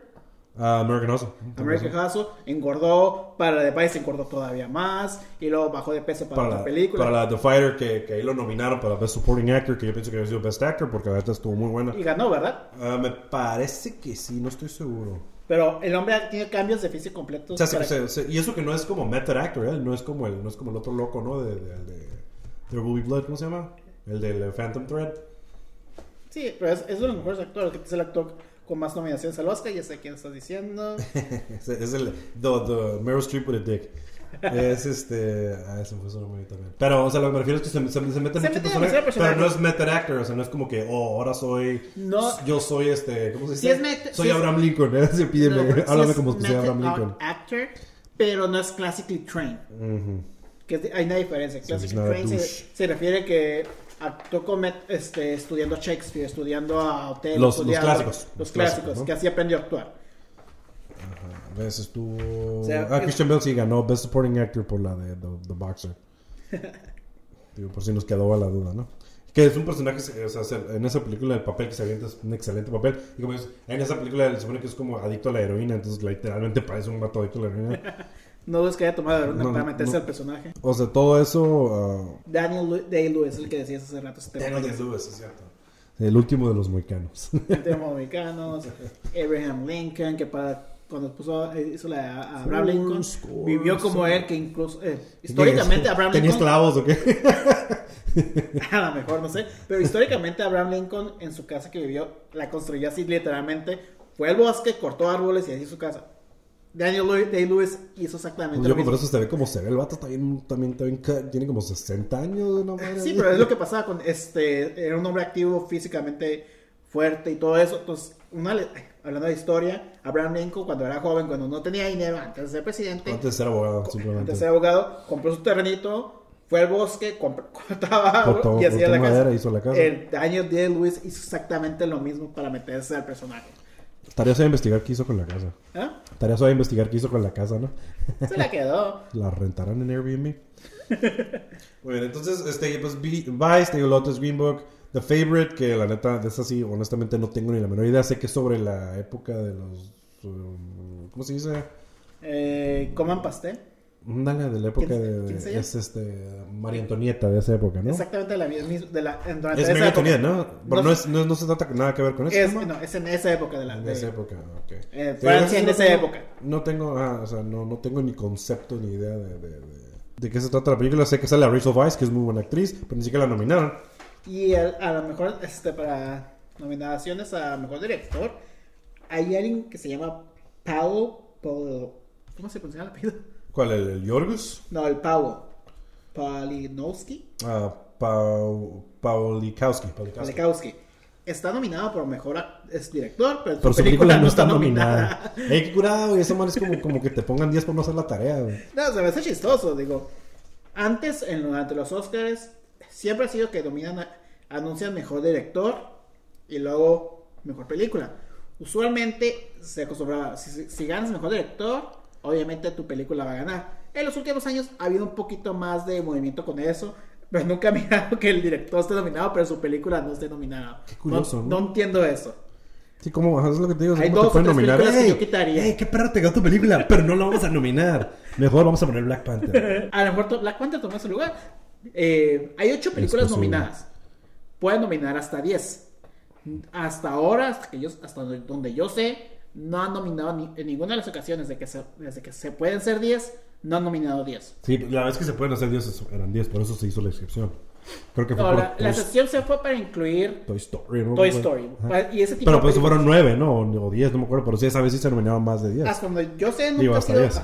Ah, American Hustle. American Hustle engordó para The Vice engordó todavía más y luego bajó de peso para, Para la, película para la The Fighter, que, que ahí lo nominaron para Best Supporting Actor, que yo pienso que había sido Best Actor, porque la neta estuvo muy buena. y ganó ¿verdad? Ah, me parece que sí, no estoy seguro. Pero el hombre tiene cambios de físico completos O sea, se- para- se- se- y eso que no es como Method Actor, ¿eh? no es como el, no es como el otro loco, ¿no? De, de, de, de Ruby Blood, ¿cómo se llama? El del eh, Phantom Thread. sí pero es, es uno de los mejores actores que es el actor con más nominaciones al Oscar ya sé quién estás diciendo es, es el the, the Meryl Streep with a dick. Es este. Ah, ese fue su nombre también. Pero, o sea, lo que me refiero es que se, se, se mete Se mucho personaje. Pero no es method actor, o sea, no es como que, oh, ahora soy. No. Yo soy este. ¿Cómo se dice? es met- soy es- Abraham Lincoln, ¿eh? Sí, pídeme, No, háblame es como si soy Abraham Lincoln. actor, pero no es classically trained. Ujú. Que es- hay una diferencia. Classically a trained se, se refiere que actuó con met- este, estudiando Shakespeare, estudiando a Hotel, Los- los clásicos. Los Los clásicos, clásicos, ¿no? que así aprendió a actuar. A veces estuvo. O sea, ah, es- Christian Bale sí ganó Best Supporting Actor por la de The, The Boxer. Digo, por si nos quedó a la duda, ¿no? Que es un personaje, o sea, se- en esa película el papel que se avienta es un excelente papel. Y como dices, en esa película se supone que es como adicto a la heroína, entonces literalmente parece un vato adicto a la heroína. No dudes que haya tomado una No, para meterse no. al personaje. O sea, todo eso. Daniel Lu- Day-Lewis es el que decías hace rato. Este Uh, Lewis, es cierto. El último de los moicanos. americanos, Abraham Lincoln, que para cuando puso, eh, hizo la de a- Abraham Lincoln, scores vivió como él, que incluso, eh, históricamente Abraham ¿Tenía Lincoln, esclavos o qué? a lo mejor no sé, pero históricamente Abraham Lincoln en su casa que vivió, la construyó así literalmente, fue al bosque, cortó árboles y así su casa. Daniel Lewis- Day-Lewis hizo exactamente Pues lo yo por mismo. eso se ve como se ve. El vato también, tiene como 60 años. ¿no? madre Sí, pero es lo que pasaba con este. Era un hombre activo, físicamente fuerte y todo eso. Entonces, una, hablando de historia, Abraham Lincoln, cuando era joven, cuando no tenía dinero, antes de ser presidente, Antes de ser abogado, antes simplemente. de ser abogado, compró su terrenito, fue al bosque, compró, cortaba Cortó- y hacía la madera, casa. hizo la casa. El Daniel D. Lewis hizo exactamente lo mismo para meterse al personaje. Tarea suave investigar qué hizo con la casa. ¿Ah? Tarea suave investigar qué hizo con la casa, ¿no? Se la quedó. La rentarán en Airbnb. Muy bien, entonces, este, pues, Vi- Vice, digo, Lotus Green Book, The Favorite, que la neta, de esa sí, honestamente no tengo ni la menor idea. Sé que es sobre la época de los. um, ¿Cómo se dice? Eh, coman pastel. Dale, de la época ¿Quién- de. quién de- se es este. María Antonieta de esa época, ¿no? Exactamente la misma. De la, en- durante Es esa María. Antonieta, ¿no? Pero No es, no, no se trata nada que ver con eso. Es, ¿no? es en esa época de la. En de- esa época, ok. Eh, Francia en esa tengo- época. No tengo, ah, o sea, no, no tengo ni concepto ni idea de, de, de- de qué se trata la película. Sé que sale a Rachel Weisz, que es muy buena actriz, pero ni siquiera la nominaron. Y a, a lo mejor este, para nominaciones a mejor director, hay alguien que se llama Paolo. Paolo- ¿Cómo se pronuncia el apellido? ¿Cuál? ¿El, el Yorgos? No, el Paolo. Palinowski. Ah, Pau, Paulikowski. Paulikowski. Está nominado por mejor es director, pero, Pero su película no está nominada. Ey, qué curado, güey. Eso man es como, como que te pongan 10 por no hacer la tarea, güey. No, se me hace chistoso, digo. Antes, en, durante los Oscars, siempre ha sido que dominan, anuncian mejor director y luego mejor película. Usualmente se acostumbraba, si, ganas mejor director, obviamente tu película va a ganar. En los últimos años ha habido un poquito más de movimiento con eso, pero nunca he mirado que el director esté nominado, pero su película no esté nominada. Qué curioso, no, ¿no? no entiendo eso. Sí, como, ajá, es lo que te digo. Hay ¿cómo dos te o pueden tres nominar? películas que ¡Ey! yo quitaría. ¡Ey, qué perra te quedó tu película! Pero no la vamos a nominar. Mejor vamos a poner Black Panther. A lo mejor Black Panther tomó ese lugar. Eh, hay ocho películas nominadas. Pueden nominar hasta 10. Hasta ahora, hasta, que yo, hasta donde, yo sé, no han nominado ni- en ninguna de las ocasiones de que se, desde que se pueden ser 10, no han nominado 10. Sí, la vez que se pueden hacer 10 eran 10, por eso se hizo la excepción. Creo que fue Ahora, por la excepción se fue para incluir Toy Story. ¿no? Toy Story. Ajá. Y ese tipo Pero pues fueron 9, ¿no? O 10, no me acuerdo. Pero sí, esa vez sí se nominaron más de 10. Hasta donde yo sé, nunca Digo, ha hasta sido- 10.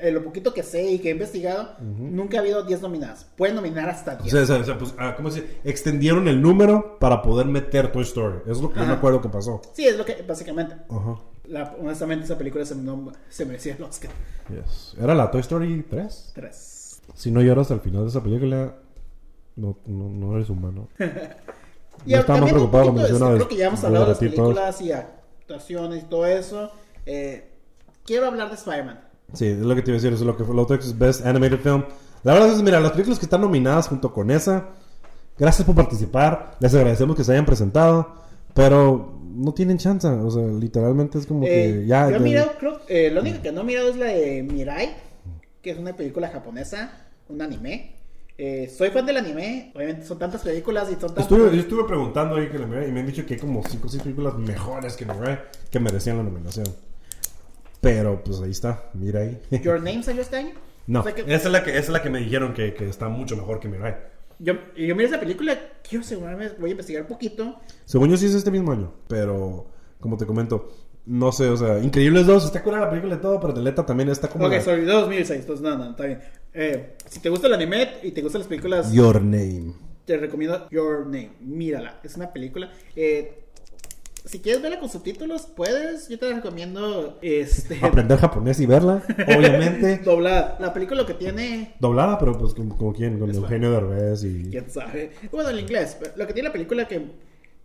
Eh, lo poquito que sé y que he investigado, nunca ha habido 10 nominadas. Pueden nominar hasta 10. O sea, o sea, pues, ah, ¿cómo se dice? Extendieron el número para poder meter Toy Story. Eso es lo que yo me acuerdo que pasó. Sí, es lo que básicamente. Ajá. La- honestamente, esa película se, no- se merecía el Oscar. Yes. ¿Era la Toy Story 3? 3. Si no lloras al final de esa película, no, no, no eres humano. Y estaba más preocupado creo que ya hemos hablado de las películas y actuaciones y todo eso. Eh, quiero hablar de Spider-Man. Sí, es lo que te iba a decir. Es lo que fue lo es Best Animated Film. La verdad es, mira, las películas que están nominadas junto con esa, gracias por participar. Les agradecemos que se hayan presentado. Pero no tienen chance. O sea, literalmente es como Eh, que ya. yo he mirado, creo, eh, la única que no he mirado es la de Mirai, que es una película japonesa, un anime. Eh, soy fan del anime, obviamente son tantas películas y son tantas... Estuve, yo estuve preguntando ahí que la miré y me han dicho que hay como 5 o 6 películas mejores que Mirai que merecían la nominación. Pero pues ahí está, mira ahí. Your Name salió este año. No, O sea que- esa, es la que, esa es la que me dijeron que, que está mucho mejor que Mirai. yo, yo miré esa película, quiero asegurarme, voy a investigar un poquito. Según yo sí es este mismo año, pero como te comento, no sé, o sea, Increíbles 2, está curada la película y todo, pero Deleta también está como... Ok, la- sorry, 2006, entonces no, no, está bien. Eh, si te gusta el anime y te gustan las películas, Your Name. te recomiendo Your Name. Mírala, es una película. Eh, si quieres verla con subtítulos, puedes. Yo te recomiendo. Este, Aprender japonés y verla, obviamente. doblada. La película que tiene. Doblada, pero pues como, como quién, con Eugenio Derbez y... Quién sabe. Bueno, el inglés. Lo que tiene la película que.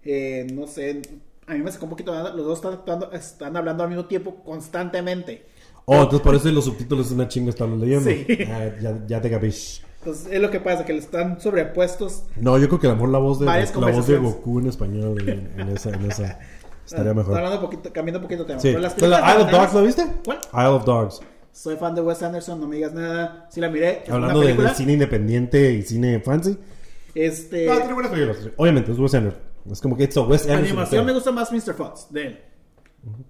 eh, no sé. A mí me sacó un poquito. Los dos están, actuando- están hablando al mismo tiempo constantemente. Oh, entonces por eso los subtítulos es una chinga estarlos leyendo. Sí. Ah, ya, ya te capish. Entonces, es lo que pasa, que le están sobrepuestos. No, yo creo que a lo mejor la voz de, la voz de. Goku en español en, en esa, en esa estaría mejor. Hablando poquito, cambiando un poquito de tema. Sí. Pero las Isle of Dogs, ¿lo viste? ¿Cuál? Isle of Dogs. Soy fan de Wes Anderson, no me digas nada. Sí la miré. Hablando de, de cine independiente y cine fancy. Este. No, tiene buenas películas. Obviamente, es Wes Anderson. Es como que it's a Wes Anderson. animación me gusta más Mr. Fox de él.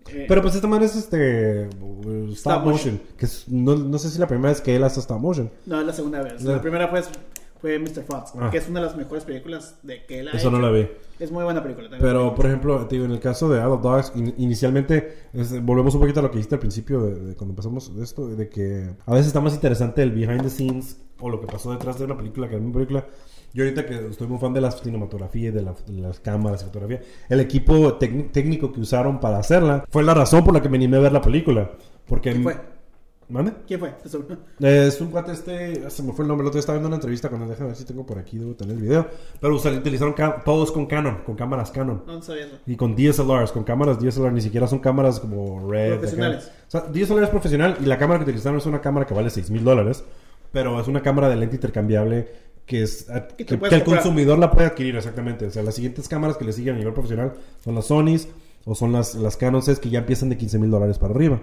Eh, Pero pues esta man es este. Stop, Stop motion. motion. Que es- no, no sé si la primera vez que él hace stop motion. no, es la segunda vez. La- La primera fue, fue Mr. Fox, Ah. que es una de las mejores películas de que él ha Eso no la vi. Es muy buena película. también. Pero, por ejemplo, te digo, en el caso de Isle of Dogs, in- inicialmente, es- volvemos un poquito a lo que dijiste al principio, de, de cuando empezamos esto, de que a veces está más interesante el behind the scenes o lo que pasó detrás de una película que de una película. Yo ahorita que estoy muy fan de la cinematografía y de, la- de las cámaras y fotografía, el equipo técnico que usaron para hacerla fue la razón por la que me animé a ver la película. Porque... ¿Quién fue? ¿Mande? ¿Quién fue? Es un cuate este, se me fue el nombre, el otro día estaba viendo una entrevista con él, déjame ver si tengo por aquí, debo tener el video. Pero utilizaron todos con Canon, con cámaras Canon. No, no sabía eso. Y con DSLRs, con cámaras DSLR, ni siquiera son cámaras como Red. Profesionales. O sea, DSLR es profesional y la cámara que utilizaron es una cámara que vale 6 mil dólares, pero es una cámara de lente intercambiable que es eh, Que que, que el consumidor la puede adquirir exactamente. O sea, las siguientes cámaras que le siguen a nivel profesional son las Sonys o son las, las Canons que ya empiezan de 15 mil dólares para arriba.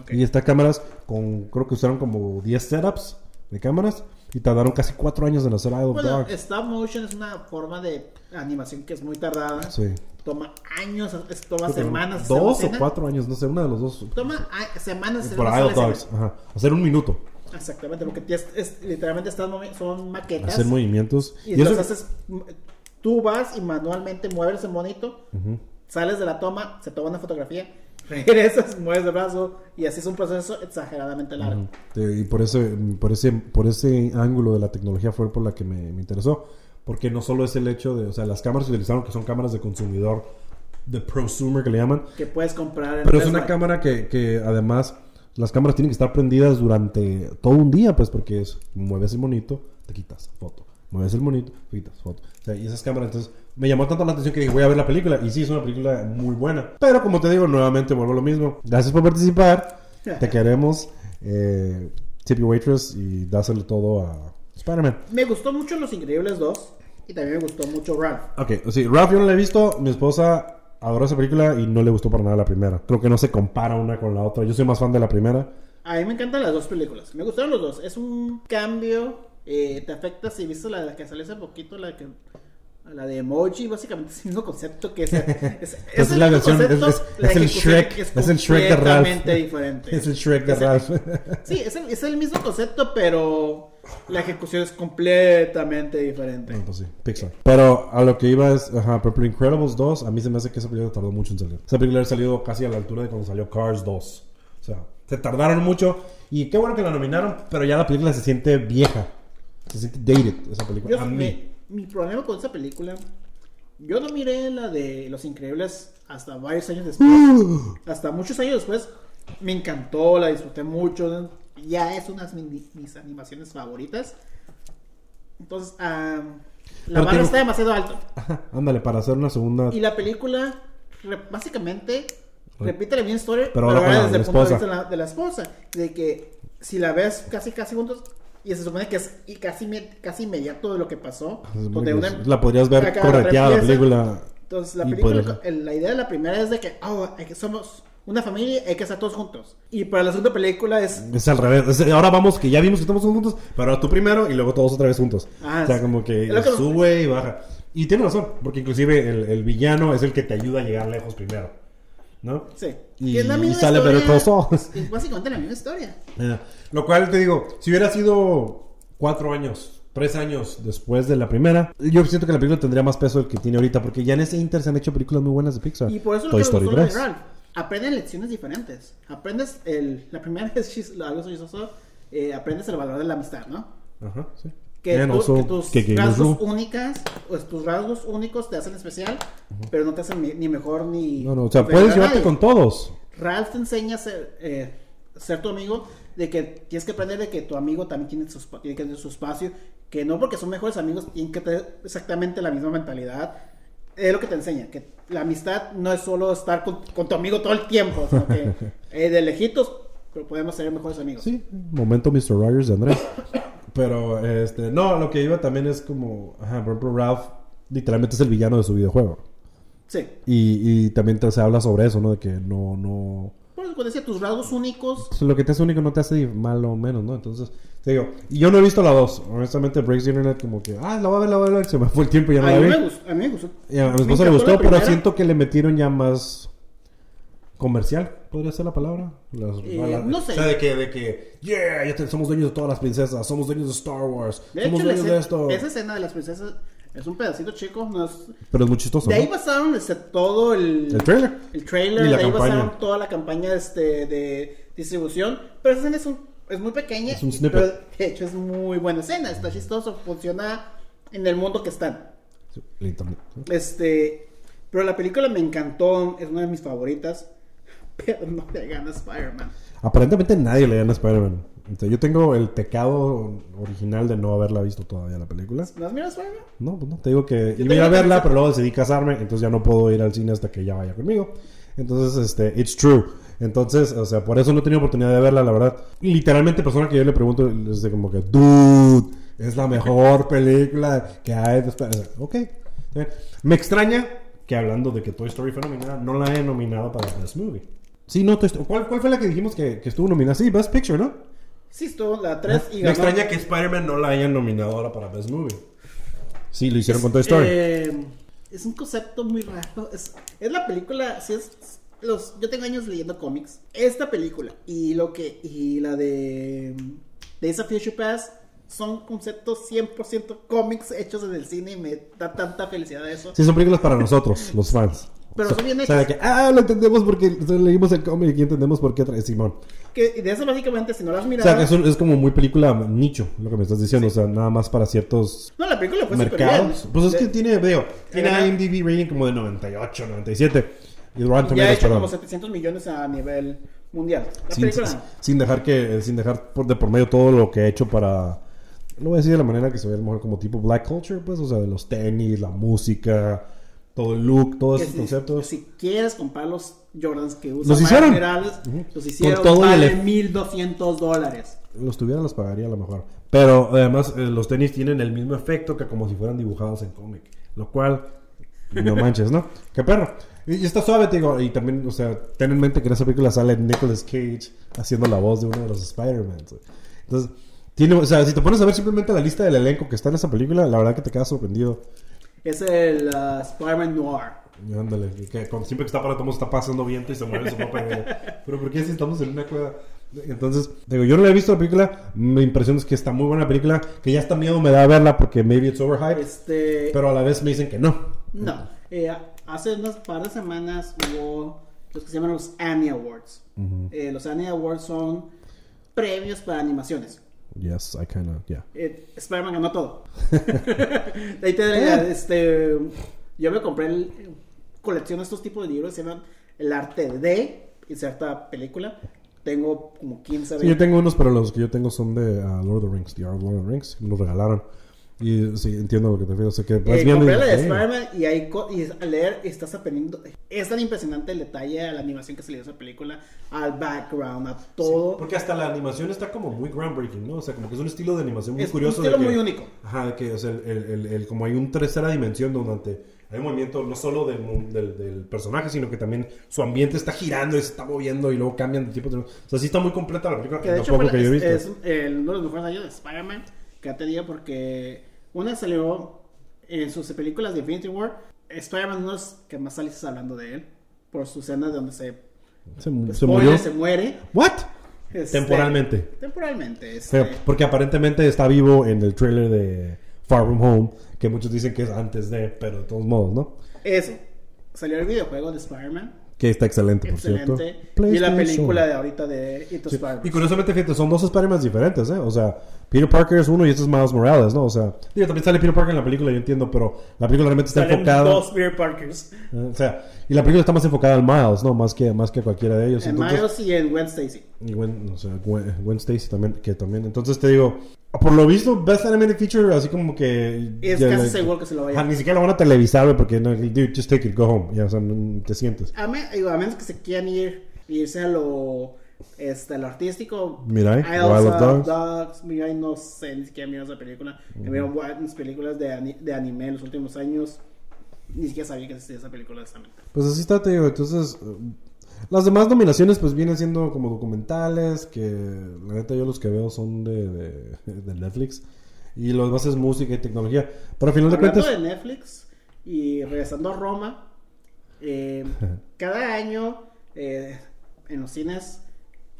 Ok. Y estas cámaras, con creo que usaron como 10 setups de cámaras y tardaron casi 4 años en hacer of Bueno, stop motion es una forma de animación que es muy tardada. Sí. Toma años, toma Creo semanas. Dos o escena. cuatro años, no sé, una de los dos. Toma semanas. hacer Por Isle Dogs, ajá. Hacer un minuto. Exactamente, porque es, es- literalmente estás son maquetas. Hacer movimientos. Y Y eso- entonces haces, tú vas y manualmente mueves el monito, sales de la toma, se toma una fotografía, regresas, mueves el brazo y así es un proceso exageradamente largo. Eh, y por ese, por ese, por ese ángulo de la tecnología fue por la que me, me interesó. Porque no solo es el hecho de, o sea, las cámaras que utilizaron que son cámaras de consumidor, de prosumer que le llaman, Que puedes comprar en pero es una cámara que, que además las cámaras tienen que estar prendidas durante todo un día, pues porque es, mueves el monito, te quitas foto, mueves el monito, quitas foto. O sea, y esas cámaras, entonces me llamó tanto la atención que dije, voy a ver la película. Y sí, es una película muy buena. Pero como te digo, nuevamente vuelvo a lo mismo. Gracias por participar. Te queremos. Eh, tip your waitress y dáselo todo a Spider-Man. Me gustó mucho Los Increíbles 2 y también me gustó mucho Ralph. Ok, sí, Ralph yo no la he visto. Mi esposa adoró esa película y no le gustó para nada la primera. Creo que no se compara una con la otra. Yo soy más fan de la primera. A mí me encantan las dos películas. Me gustaron los dos. Es un cambio. eh, te afecta si viste la que salió hace poquito, la que la de emoji, básicamente es el mismo concepto que es, es, Es el la mismo versión- concepto, es- es- la es el Shrek- es el Shrek de Ralph. diferente. Es el Shrek de Ralph. Sí, es el, es el mismo concepto, pero la ejecución es completamente diferente. No, pues sí, Pixar. Pero a lo que iba es, ajá, por ejemplo, Incredibles 2, a mí se me hace que esa película tardó mucho en salir. Esa película ha salido casi a la altura de cuando salió Cars 2. O sea, se tardaron mucho y qué bueno que la nominaron, pero ya la película se siente vieja. Se siente dated esa película. Yo- a mí. mi, mi problema con esa película, yo no miré la de Los Increíbles hasta varios años después. hasta muchos años después. Me encantó, la disfruté mucho. Ya es una de mis, mis animaciones favoritas. Entonces, am, la barra tengo- está demasiado alta. Ándale, para hacer una segunda. Y la película, básicamente, repite la misma historia, Pero ahora desde el punto de vista de la, de la esposa. De que si la ves casi, casi juntos, y se supone que es y casi, casi inmediato de lo que pasó. donde una- la podrías ver correteada la película. Entonces, la película, el- la idea de la primera es de que, oh, somos una familia, hay que estar todos juntos. Y para la segunda película es, Es al revés. Es- ahora vamos, que ya vimos que estamos juntos, pero tú primero y luego todos otra vez juntos. Ah, o sea, como que que- sube y baja. Y tiene razón, porque inclusive el, el villano es el que te ayuda a llegar lejos primero. ¿No? sí. Y- es la y misma sale historia, Call Saul. Es básicamente la misma historia. Lo cual te digo, si hubiera sido cuatro años, tres años después de la primera, yo siento que la película tendría más peso del que tiene ahorita, porque ya en ese Inter se han hecho películas muy buenas de Pixar. Y por eso Toy Story gustó de 3. Ralph. Aprenden lecciones diferentes. Aprendes el... La primera es algo chistoso. eh, aprendes el valor de la amistad, ¿no? Ajá, sí. Que, And tú- also, que tus que rasgos únicas, pues tus rasgos únicos te hacen especial, pero no te hacen ni, mejor ni... No, no, o sea, puedes llevarte nadie. con todos. Ralph te enseña a ser, eh, ser tu amigo, de que tienes que aprender de que tu amigo también tiene su, tiene que tener su espacio, que no porque son mejores amigos tienen que tener exactamente la misma mentalidad. Es lo que te enseña, que la amistad no es solo estar con, con tu amigo todo el tiempo, sino que eh, de lejitos pero podemos ser mejores amigos. Sí, momento Mr. Rogers de Andrés. Pero, este, no, lo que iba también es como, ajá, por ejemplo, Ralph literalmente es el villano de su videojuego. Sí. Y, y también te- se habla sobre eso, ¿no? De que no, no... Por eso decía, tus rasgos únicos pues, lo que te hace único no te hace malo o menos, ¿no? Entonces, te digo, y yo no he visto la 2. Honestamente, Breaks the Internet como que, ah, la voy a ver, la voy a ver. Se me fue el tiempo y ya no a la vi. me gustó, a mí me gustó. Y a mi esposa le gustó, pero siento que le metieron ya más comercial, podría ser la palabra. Las- Eh, no sé. O sea, de que, de que, yeah, ya te- somos dueños de todas las princesas, somos dueños de Star Wars, De somos hecho, dueños de esto. esa escena de las princesas es un pedacito chico. No es, Pero es muy chistoso, de ahí ¿no? basaron este, todo el, El trailer. el trailer, Y la de ahí campaña. basaron toda la campaña este, de distribución. Pero esa escena es, un- es muy pequeña. Es un snippet. pero de hecho es muy buena escena. Está chistoso, funciona en el mundo que están. El internet. Este, pero la película me encantó, es una de mis favoritas. Pero no le gana Spider-Man. Aparentemente nadie le gana a Spider-Man. Entonces, yo tengo el pecado original de no haberla visto todavía la película. ¿No has mirado Spider-Man? No, pues no, te digo que Yo iba a a verla, pero luego decidí casarme, entonces ya no puedo ir al cine hasta que ella vaya conmigo. Entonces, este, it's true. Entonces, o sea, por eso no he tenido oportunidad de verla, la verdad. Literalmente, persona que yo le pregunto, es de como que, dude, es la mejor película que hay Ok. Me extraña que hablando de que Toy Story fue nominada, no la he nominado para Best Movie. Sí, no, Toy Story. ¿Cuál, cuál fue la que dijimos que, que estuvo nominada? Sí, Best Picture, ¿no? Sí, estuvo la 3 y Me ganó. extraña que Spider-Man no la hayan nominado ahora para Best Movie. Sí, lo hicieron con Toy Story. Eh, es un concepto muy raro. Es, es la película. Si es, los, yo tengo años leyendo cómics. Esta película y lo que y la de Days of Future Past son conceptos 100% cómics hechos en el cine y me da tanta felicidad eso. Sí, son películas para nosotros, los fans. Pero O sea, son bien O sea, de que, ah, lo entendemos porque leímos el cómic y entendemos por qué trae Simón. Que de eso básicamente si no las has O sea, que es, como muy película nicho, lo que me estás diciendo. O sea, nada más para ciertos no, la película fue mercados. bien. Pues es que De- tiene, veo, tiene. IMDb rating como de 98, 97. Y Rotten ya Tomatoes, hecho perdón. como 700 millones a nivel mundial. La sin, película. sin dejar que sin dejar por de por medio todo lo que ha hecho para Lo voy a decir de la manera que se ve a lo mejor como tipo black culture, pues, o sea, de los tenis, la música, todo el look, todos Que esos si, conceptos. si quieres comprar los Jordans que usan Los Ujú. los hicieron, Con todo y el valen ef- 1200 dólares. Los tuviera, los pagaría a lo mejor. Pero además, eh, los tenis tienen el mismo efecto que como si fueran dibujados en cómic. Lo cual, no manches, ¿no? Qué perro. Y, y está suave, te digo. Y también, o sea, ten en mente que en esa película sale Nicolas Cage haciendo la voz de uno de los Spider-Man. Entonces, tiene, o sea, si te pones a ver simplemente la lista del elenco que está en esa película, la verdad que te quedas sorprendido. Es el uh, Spider-Man Noir. Y Ándale, que con- siempre que está para todo está pasando viento y se mueve su ropa. Pero ¿por qué si estamos en una cueva? Entonces, digo, yo no la he visto la película. Mi impresión es que está muy buena película. Que ya hasta miedo me da verla porque maybe it's overhyped. Este, Pero a la vez me dicen que no. no, eh, hace unas par de semanas hubo los que se llaman los Annie Awards. Eh, los Annie Awards son premios para animaciones. Yes, I kind of, yeah. Eh, Spider-Man ganó todo. Ahí te- este, yo me compré el, colecciono estos tipos de libros, se llaman El arte de cierta película. Tengo como 15 Sí, yo tengo unos, pero los que yo tengo son de uh, Lord of the Rings, The Art of Lord of the Rings. Me los regalaron. Y sí, entiendo lo que te refieres. O sea, que vas Eh, viendo y la de. Spider-Man y, ahí y al leer estás aprendiendo. Es tan impresionante el detalle a la animación que se le dio a esa película, al background, a todo. Porque hasta la animación está como muy groundbreaking, ¿no? O sea, como que es un estilo de animación muy Es un curioso. de estilo que- muy único. Ajá, de que, o sea, el, el- el- como hay un tercera dimensión donde hay un movimiento no solo del, del, del personaje, sino que también su ambiente está girando y se está moviendo y luego cambian de tipo. de- O sea, sí está muy completa la película. Que de hecho fue que yo he es, visto. es el- uno de los mejores años de Spider-Man que ha tenido porque una salió en sus películas de Infinity War. Spider-Man no es que más sales hablando de él por su escena donde se, se, se spoiler, murió. se muere. ¿What? Este, Temporalmente. Temporalmente. Este, porque aparentemente está vivo en el trailer de Far From Home, que muchos dicen que es antes de, pero de todos modos, ¿no? eso. Salió el videojuego de Spider-Man. Que está excelente, por Excelente. cierto. Y la película de ahorita de Into Sí. Y curiosamente, fíjate, son dos Spider-Man diferentes, ¿eh? O sea, Peter Parker es uno y este es Miles Morales, ¿no? O sea, digo, también sale Peter Parker en la película, yo entiendo, pero la película realmente está Salen enfocada. dos Peter Parkers. eh, O sea, y la película está más enfocada al Miles, ¿no? Más que, más que cualquiera de ellos. En Entonces- Miles y en Gwen Stacy. Y Gwen, o sea, Gwen, Gwen Stacy también, que también. Entonces te digo, por lo visto, Best Animated Feature, así como que. Es ya casi la- seguro que se lo vaya Ajá, Ni siquiera lo van a televisar, porque no, dude, just take it, go home. Ya, o sea, no te sientes. A, me- digo, a menos que se quieran ir, irse a lo, este, a lo artístico. Mirai, Isles Wild of Dogs. Dogs. Mirai, no sé ni siquiera miro esa película. He mirado buenas películas de, de anime en los últimos años. Ni siquiera sabía que existía esa película honestamente. Pues así está, te digo. Entonces, eh, las demás nominaciones, pues vienen siendo como documentales, que la neta yo los que veo son de, de, de Netflix. Y lo demás es música y tecnología. Pero al final de Hablando cuentas. de Netflix y regresando a Roma, eh, cada año eh, en los cines,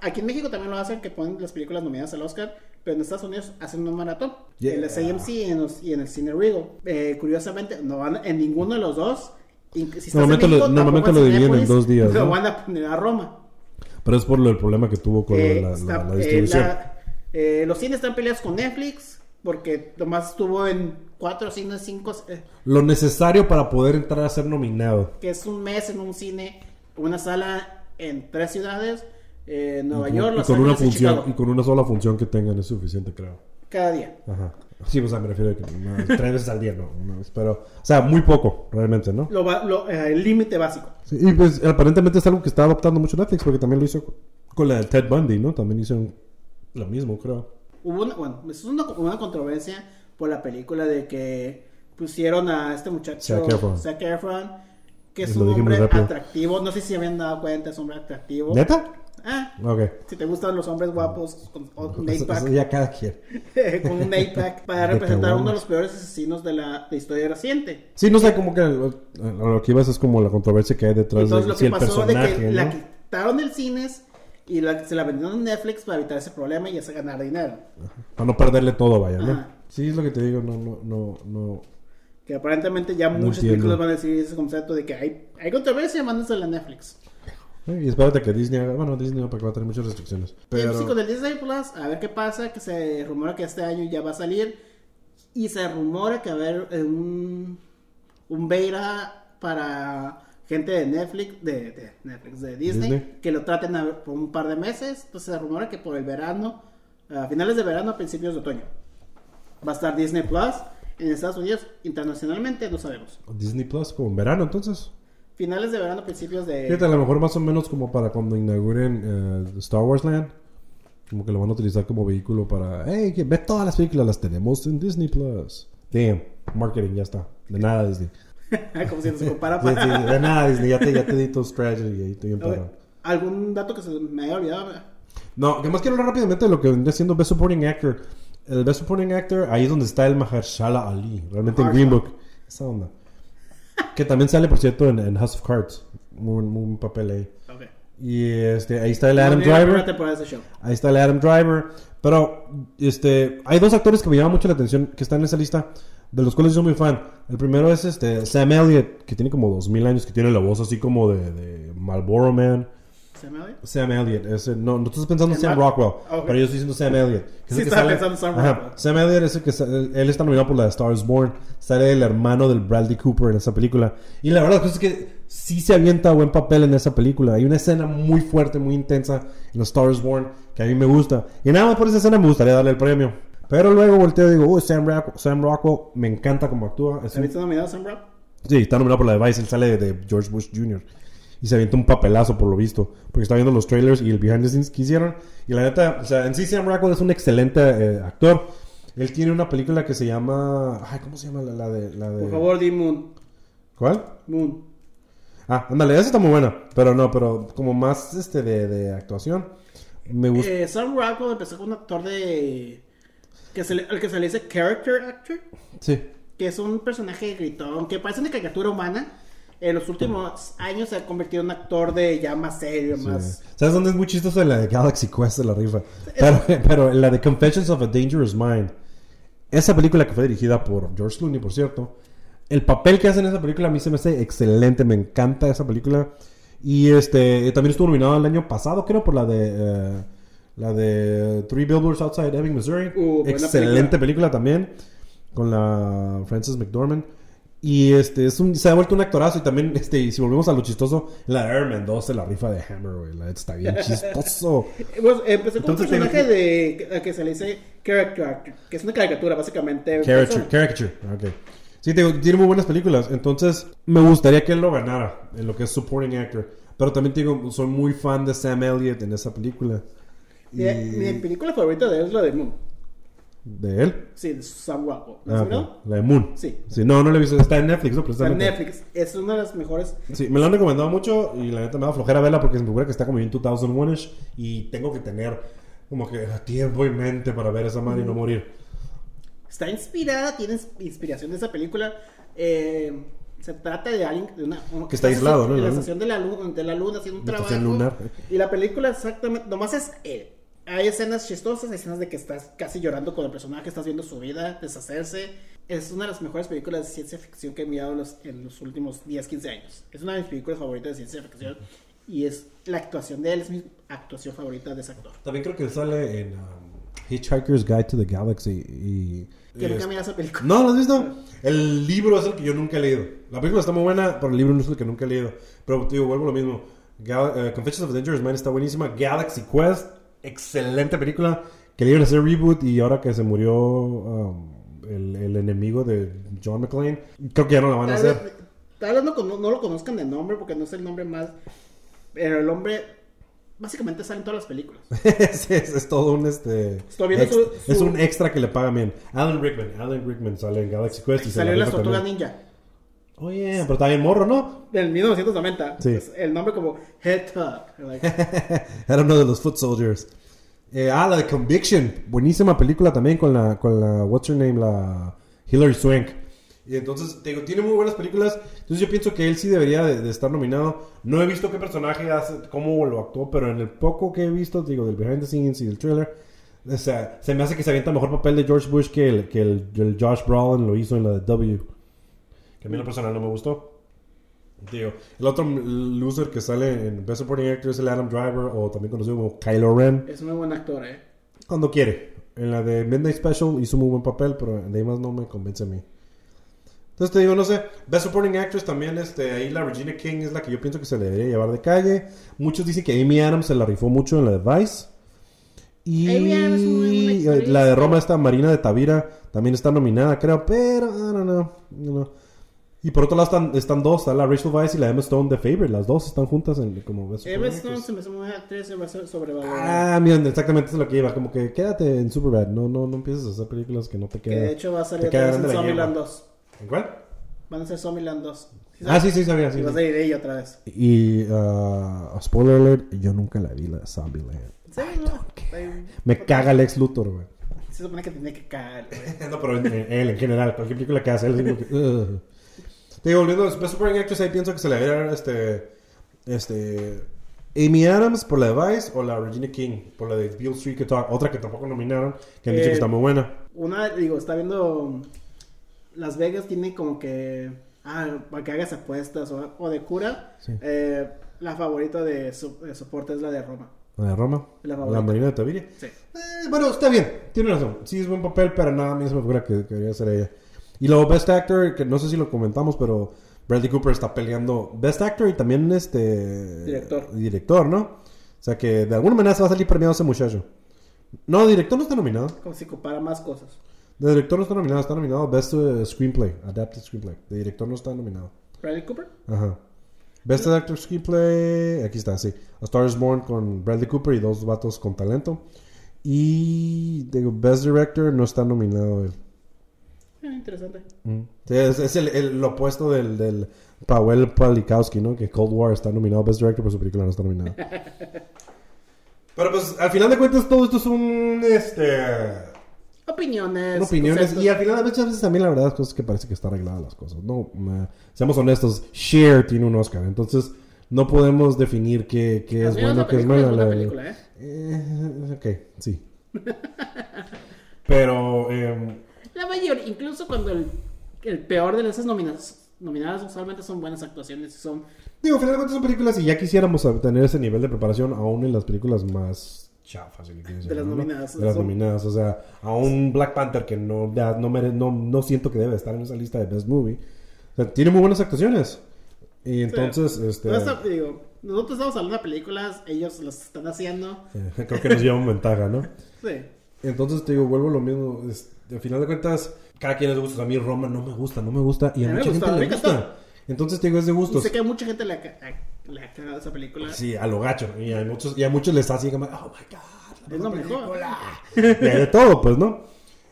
aquí en México también lo hacen, que ponen las películas nominadas al Oscar, pero en Estados Unidos hacen un maratón. Yeah. En el AMC y en, los- y en el cine Regal. Eh, curiosamente, no van en ninguno de los dos. Si Normalmente lo- México, normalmente tampoco lo en dividen en dos días, Lo ¿no? van a poner a Roma. Pero es por lo, el problema que tuvo con Eh, la, la- está- la distribución. eh, los cines están peleados con Netflix porque nomás estuvo en cuatro cines, cinco, eh, Lo necesario para poder entrar a ser nominado. que es un mes en un cine, una sala en tres ciudades, eh, Nueva Y York, y Los con una Ángeles y función Chicago, y con una sola función que tengan es suficiente, creo. cada día. Ajá. Sí, o sea, me refiero a que tres veces al día, no, una vez, pero, o sea, muy poco, realmente, ¿no? Lo va- lo- eh, el límite básico. Sí, y pues aparentemente es algo que está adoptando mucho Netflix, porque también lo hizo con la de Ted Bundy, ¿no? También hicieron lo mismo, creo. Hubo una, bueno, es una, una controversia por la película de que pusieron a este muchacho Zac Efron. Zac Efron, que es un hombre rápido. atractivo. No sé si se habían dado cuenta, es un hombre atractivo. ¿Neta? Ah, Ok. si te gustan los hombres guapos con, con un Eso, eight-pack. eso ya cada quien. con un 8-pack para De representar a uno de los peores asesinos de la de historia reciente. Sí, no sé, como que lo, lo que ibas es como la controversia que hay detrás Entonces de lo que pasó de personaje, que ¿no? la quitaron del cines y la- se la vendieron en Netflix para evitar ese problema y hacer ganar dinero. Para no perderle todo, vaya, ¿no? Ajá. Sí, es lo que te digo, no, no, no, no. Que aparentemente ya No muchas películas van a decir ese concepto de que hay, hay controversia, mándensela a Netflix. Y espérate que Disney haga, bueno, Disney no, porque va a tener muchas restricciones. Pero... Pero, con el Disney Plus, a ver qué pasa, que se rumora que este año ya va a salir y se rumora que va a haber eh, un, un beta para gente de Netflix, de, de Netflix, de Disney, Disney. que lo traten a por un par de meses. Entonces se rumora que por el verano, a finales de verano, a principios de otoño. Va a estar Disney Plus en Estados Unidos, internacionalmente no sabemos. Disney Plus, como en verano entonces. Finales de verano, principios de... Fíjate, a lo mejor más o menos como para cuando inauguren eh, Star Wars Land. Como que lo van a utilizar como vehículo para... Hey, que ve todas las películas, las tenemos en Disney Plus. Damn, marketing, ya está. De nada Disney. Como si no se compara Sí, sí, para... de nada Disney, ya te, ya te di tu strategy ahí estoy parado. ¿Algún dato que se me haya olvidado? No, que más quiero hablar rápidamente de lo que vendría siendo Best Supporting Actor. El Best Supporting Actor, ahí es donde está el Mahershala Ali, realmente en Green Book. Esa onda. Que también sale, por cierto, en, en House of Cards. Muy, muy buen papel ahí. Y este, ahí está el Adam No Driver. de show. Ahí está el Adam Driver. Pero, este, hay dos actores que me llaman mucho la atención que están en esa lista, de los cuales yo soy muy fan. El primero es este Sam Elliott, que tiene como 2000 años, que tiene la voz así como de, de Marlboro Man. ¿Se me oye? Sam Elliott, ese, no, no estás pensando en Sam Sam Rock- Rockwell, Ah, ok. pero yo estoy diciendo Sam Elliott. que es Sí, el que estaba pensando en Sam Ajá, Rockwell. Sam Elliott es el que él, está nominado por la de Stars Born, sale el hermano del Bradley Cooper en esa película. Y la verdad es que sí se avienta buen papel en esa película. Hay una escena muy fuerte, muy intensa en los Stars Born que a mí me gusta. Y nada más por esa escena me gustaría darle el premio. Pero luego volteo y digo, uy, Sam, Rock- Sam Rockwell, me encanta como actúa. Es ¿Se un- visto nominado Sam Rock? Sí, está nominado por la de Vice. Él sale de George Bush Jr. Y se avienta un papelazo por lo visto. Porque está viendo los trailers y el behind the scenes que hicieron. Y la neta, o sea, en sí Sam Rockwell es un excelente eh, actor. Él tiene una película que se llama... Ay, ¿cómo se llama la, la de, la de... Por favor, di Moon. ¿Cuál? Moon. Ah, ándale, esa está muy buena. Pero no, pero como más este de, de actuación. Me gusta. Eh, Sam Rockwell empezó con un actor de... Que se le, al que se le dice character actor. Sí. Que es un personaje gritón, que parece una caricatura humana. En los últimos años se ha convertido en un actor de ya más serio, más... ¿Sabes dónde es muy chistoso? En la de Galaxy Quest de la rifa. Pero, pero en la de Confessions of a Dangerous Mind. Esa película que fue dirigida por George Clooney, por cierto. El papel que hace en esa película a mí se me hace excelente. Me encanta esa película. Y este también estuvo nominado el año pasado, creo, por la de... eh, la de Three Billboards Outside Ebbing, Missouri. Uh, Excelente película. también. Con la Frances McDormand. Y este es un, se ha vuelto un actorazo. Y también, este, y si volvemos a lo chistoso, la Airman 2 de la rifa de Hammer, güey. La está bien chistoso. Pues, empezó con un Entonces, tengo personaje de... que se le dice character actor. Que es una caricatura, básicamente. Caricature, caricature. Ok. Sí, te tiene muy buenas películas. Entonces, me gustaría que él lo ganara en lo que es supporting actor. Pero también te digo, soy muy fan de Sam Elliott en esa película. Y Mi, mi película favorita de él es la de Moon. De él. Sí, de Sam Rockwell. ¿La has ok. mirado? La de Moon. Sí. Sí, no, no la he visto. Está en Netflix, ¿no? Pero Está en Netflix. Es una de las mejores. Sí, me lo han recomendado mucho y la neta me da flojera verla porque se me figura que está como en 2001ish y tengo que tener como que tiempo y mente para ver esa madre y no morir. Está inspirada, tiene ins- inspiración de esa película. Eh, se trata de alguien de una, una- Que está aislado, ¿no? En la La estación de la luna, de la luna haciendo un La trabajo. lunar. Y la película exactamente, nomás es él. Hay escenas chistosas, hay escenas de que estás casi llorando con el personaje, estás viendo su vida deshacerse. Es una de las mejores películas de ciencia ficción que he mirado en los, en los últimos 10, 15 años. Es una de mis películas favoritas de ciencia ficción. Y es la actuación de él, es mi actuación favorita de ese actor. También creo que sale en um, Hitchhiker's Guide to the Galaxy y... Que nunca es- mira esa película. No, ¿lo has visto? El libro es el que yo nunca he leído. La película está muy buena, pero el libro no es el que nunca he leído. Pero, digo, vuelvo a lo mismo. Gal- eh, Confessions of a Dangerous Mind está buenísima. Galaxy Quest, excelente película. Que le iban a hacer reboot y ahora que se murió um, el, el enemigo de John McClane, creo que ya no la van a vez, hacer. tal vez no, no lo conozcan de nombre porque no es el nombre más. Pero el hombre básicamente sale en todas las películas. es, es- es todo un este Estoy viendo ex- su- su- es un extra que le pagan bien. Alan Rickman, Alan Rickman sale en Galaxy Quest y Salió en la las tortugas ninja. Oye, pero está bien morro, ¿no? Del 1990. Sí. Es el nombre como Head Tuck. Like, Era uno de los Foot Soldiers. Eh, ah, la de Conviction. Buenísima película también con la, con la, what's her name, la Hilary Swank. Y entonces, te digo, tiene muy buenas películas. Entonces yo pienso que él sí debería de, de estar nominado. No he visto qué personaje hace, cómo lo actuó, pero en el poco que he visto, digo, del behind the scenes y del trailer, o sea, se me hace que se avienta mejor papel de George Bush que el, que el, el Josh Brolin lo hizo en la de W. Que a mí en lo personal no me gustó. Digo, el otro loser que sale en Best Supporting Actor es el Adam Driver, o también conocido como Kylo Ren. es un muy buen actor, eh. Cuando quiere. En la de Midnight Special hizo muy buen papel, pero de ahí más no me convence a mí. Entonces te digo, no sé, Best Supporting Actress también, este, ahí la Regina King es la que yo pienso que se le debería llevar de calle. Muchos dicen que Amy Adams se la rifó mucho en la de Vice. Y Amy Adams es muy buena eh, la de Roma, esta Marina de Tavira, también está nominada, creo, pero, I don't know, you know. Y por otro lado están, están dos, está la Rachel Weisz y la Emma Stone de Favorite, las dos están juntas en, como Best Emma Stone se me hace buena actriz, sobrevalorada. Ah, miren, exactamente eso es lo que iba, como que quédate en Superbad, no, no, no empieces a hacer películas que no te que quedan. de hecho va a salir otra vez en Zombieland yegua. 2. ¿En cuál? Van a ser Zombieland 2. Ah, sí, sí, sabía, sí. Y va a salir ella otra vez. Y, uh, spoiler alert, yo nunca la vi, la Zombieland. Sí, no. Me caga el ex Luthor, güey. Se supone que tiene que caer, güey. no, pero en- él en general, cualquier película que hace, él es como que. Te digo, volviendo a Best Supporting Actress, ahí pienso que se le dar este, este, Amy Adams por la de Vice o la Regina King por la de Beale Street que otra que tampoco nominaron, que han dicho Eh, que está muy buena. Una, digo, está viendo. Las Vegas tiene como que. Ah, para que hagas apuestas o, o de cura. Sí. Eh, la favorita de, su- de soporte es la de Roma. La de Roma, La la. Marina de Taviria. Sí. Eh, bueno, está bien, tiene razón. Sí, es buen papel, pero nada, a mí se me figura que, que debería ser ella. Y luego Best Actor, que no sé si lo comentamos, pero Bradley Cooper está peleando Best Actor y también este... Director. Director, ¿no? O sea que de alguna manera se va a salir premiado ese muchacho. No, director no está nominado. Como si compara más cosas. De director no está nominado, está nominado Best eh, Screenplay, Adapted Screenplay. De director no está nominado. Bradley Cooper. Ajá. Best Actor Screenplay, aquí está, sí. A Star is Born con Bradley Cooper y dos vatos con talento. Y digo, Best Director no está nominado él. Eh, interesante. Mm. Sí, es, es el, el- lo opuesto del, del Pavel Palikowski, ¿no? Que Cold War está nominado Best Director, pero su película no está nominada. pero pues, al final de cuentas, todo esto es un, este... Opiniones. Opiniones conceptos. y al final muchas veces también la verdad es cosas que parece que está arregladas las cosas no Ma- seamos honestos Cher tiene un Oscar entonces no podemos definir qué, qué es bueno qué es malo es la- película, ¿eh? Eh, ok sí pero em, La mayoría, incluso cuando el, el peor de esas nominadas, nominadas usualmente son buenas actuaciones y son digo al final de cuentas son películas y ya quisiéramos tener ese nivel de preparación aún en las películas más chafas si De las nominadas, de las son- nominadas o sea a un Black Panther que no ya no, mere- no no siento que debe estar en esa lista de Best Movie o sea, tiene muy buenas actuaciones y entonces este digo, nosotros estamos hablando de películas, ellos las están haciendo. Creo que nos llevan ventaja, ¿no? Sí. Entonces te digo, vuelvo a lo mismo. es- al final de cuentas, cada quien les gusta. A mí Roma no me gusta, no me gusta. Y a, A mucha gente a le gusta. Entonces te digo, es de Y gustos. sé que a mucha gente le ha, a- cagado esa película. Sí, a lo gacho. Y a muchos, y a muchos les así como, oh my god, la Es lo mejor y hay de todo, pues, ¿no?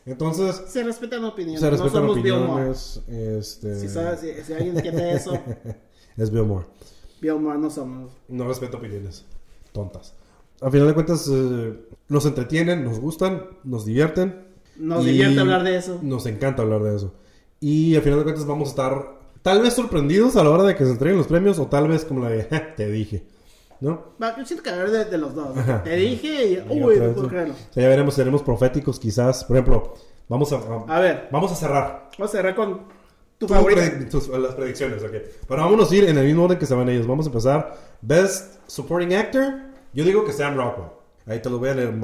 Entonces, Se respetan opiniones. se respetan no somos opiniones. Este, Si, sabes, si, si alguien entiende eso, es. Bill Maher no somos. No respeto opiniones tontas. Al final de cuentas, eh, nos entretienen, nos gustan, nos divierten. Nos Y divierte hablar de eso. Nos encanta hablar de eso. Y al final de cuentas vamos a estar tal vez sorprendidos a la hora de que se entreguen los premios o tal vez como la de, "Ja, te dije. ¿No? Va, yo siento que hablar de, de los dos. Ajá. Te dije y, Y uy, no creerlo. O sea, ya veremos, seremos proféticos quizás. Por ejemplo, vamos a, a- A ver, vamos a cerrar. vamos a cerrar con tu predi- tus- las predicciones, ok. Pero vámonos a ir en el mismo orden que se van ellos. Vamos a empezar. Best Supporting Actor. Yo digo que Sam Rockwell. Ahí te lo voy a leer.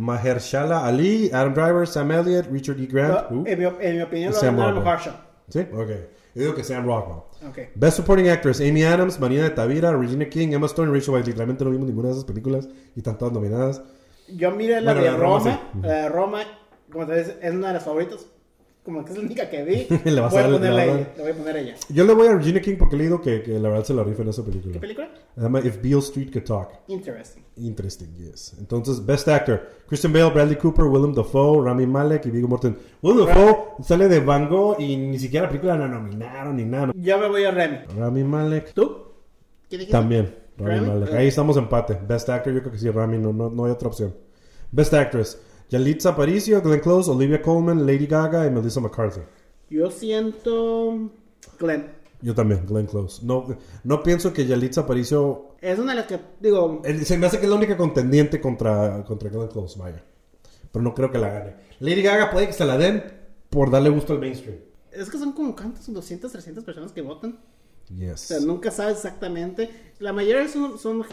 Ma- Mahershala Ali, Adam Driver, Sam Elliott, Richard E. Grant. No, en, mi, en mi opinión, lo Sam Rockwell. Mahershala. ¿Sí? Ok. Yo digo que Sam Rockwell. Ok. Best Supporting Actress, Amy Adams, Marina de Tavira, Regina King, Emma Stone y Rachel Weisz. Literalmente no vimos ninguna de esas películas y están todas nominadas. Yo miré la Bueno, de la de Roma, Roma. sí. La de Roma, como te dices, es una de las favoritas. Como que es la única que vi. Le vas voy, a ponerla le a ella. Le voy a poner a ella. Yo le voy a Regina King porque he leído que, que la verdad se la rifa en esa película. ¿Qué película? Se llama If Beale Street Could Talk. Interesting. Interesting, yes. Entonces, Best Actor: Christian Bale, Bradley Cooper, Willem Dafoe, Rami Malek y Viggo Mortensen. Willem Dafoe sale de Van Gogh y ni siquiera la película la nominaron ni nada. Yo me voy a Remy. Rami Malek ¿Tú? ¿Quién dijiste? también. Rami Rami? Malek. Ah. Ahí estamos empate. Best Actor, yo creo que sí, Rami, no, no, no hay otra opción. Best Actress: Yalitza Aparicio, Glenn Close, Olivia Colman, Lady Gaga y Melissa McCarthy. Yo siento. Glenn. Yo también, Glenn Close. No, no pienso que Yalitza Aparicio Es una de las que. Digo. Se me hace que es la única contendiente contra, contra Glenn Close, vaya. Pero no creo que la gane. Lady Gaga puede que se la den por darle gusto al mainstream. Es que son como cuántas, 200, 300 personas que votan. O Yes. sea, nunca sabes exactamente. La mayoría son, son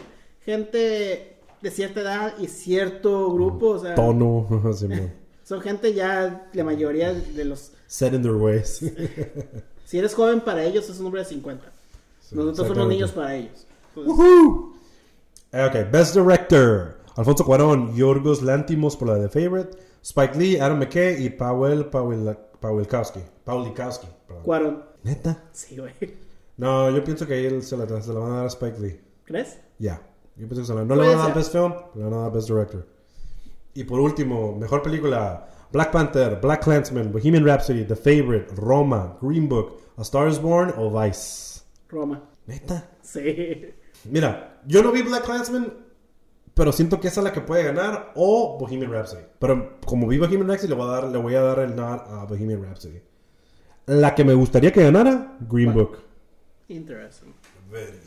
gente de cierta edad y cierto grupo. O sea, Tono. Son gente ya, la mayoría de los. Set in their ways. Si eres joven para ellos, es un hombre de 50. Nosotros somos niños para ellos. Pues, Woohoo! Eh, Ok, Best Director. Alfonso Cuarón, Yorgos Lantimos por la de Favorite, Spike Lee, Adam McKay y Powell Pawelkowski. Pawlikowski. Cuarón. ¿Neta? Sí, güey. No, yo pienso que ahí él se la, se la van a dar a Spike Lee. ¿Crees? Ya. Yo pienso que se la, no le van a dar. Best Film, le van a dar Best Director. Y por último, mejor película: Black Panther, Black Clansman, Bohemian Rhapsody, The Favorite, Roma, Green Book, A Star is Born o Vice. Roma. Neta. Sí. Mira, yo no vi Black Clansman, pero siento que esa es la que puede ganar o Bohemian Rhapsody. Pero como vi Bohemian Rhapsody, le voy a dar, le voy a dar el nod a Bohemian Rhapsody. La que me gustaría que ganara, Green. Book. Interesting.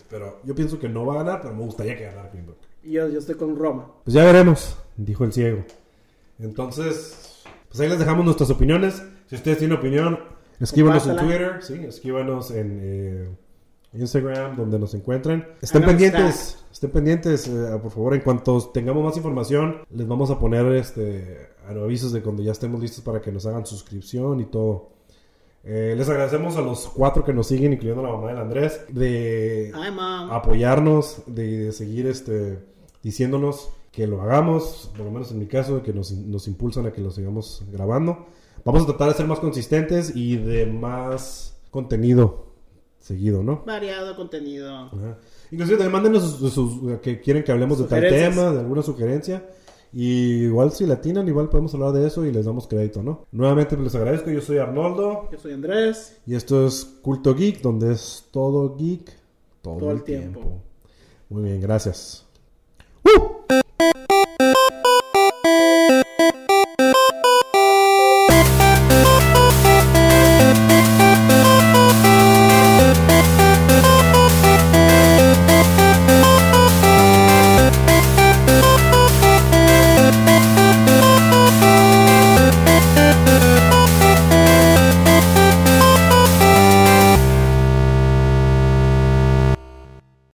Pero yo pienso que no va a ganar, pero me gustaría que ganara Green Book. Yo, yo estoy con Roma. Pues ya veremos, dijo el ciego. Entonces, pues ahí les dejamos nuestras opiniones. Si ustedes tienen opinión, escríbanos en. Twitter, sí, escríbanos en eh, Instagram, donde nos encuentren. Estén pendientes, estén pendientes, eh, por favor, en cuanto tengamos más información, les vamos a poner este avisos de cuando ya estemos listos para que nos hagan suscripción y todo. Eh, les agradecemos a los cuatro que nos siguen, incluyendo a la mamá del Andrés, de mam. apoyarnos, de, de seguir este, diciéndonos que lo hagamos, por lo menos en mi caso, que nos, nos impulsan a que lo sigamos grabando. Vamos a tratar de ser más consistentes y de más contenido seguido, ¿no? Variado contenido. Ajá. Inclusive también mándenos sus, sus- que quieren que hablemos de tal tema, de alguna sugerencia. Y igual si latinan, igual podemos hablar de eso y les damos crédito, ¿no? Nuevamente pues, les agradezco, yo soy Arnoldo Yo soy Andrés. y esto es Culto Geek, donde es todo geek todo, Todo el tiempo. tiempo. Muy bien, gracias.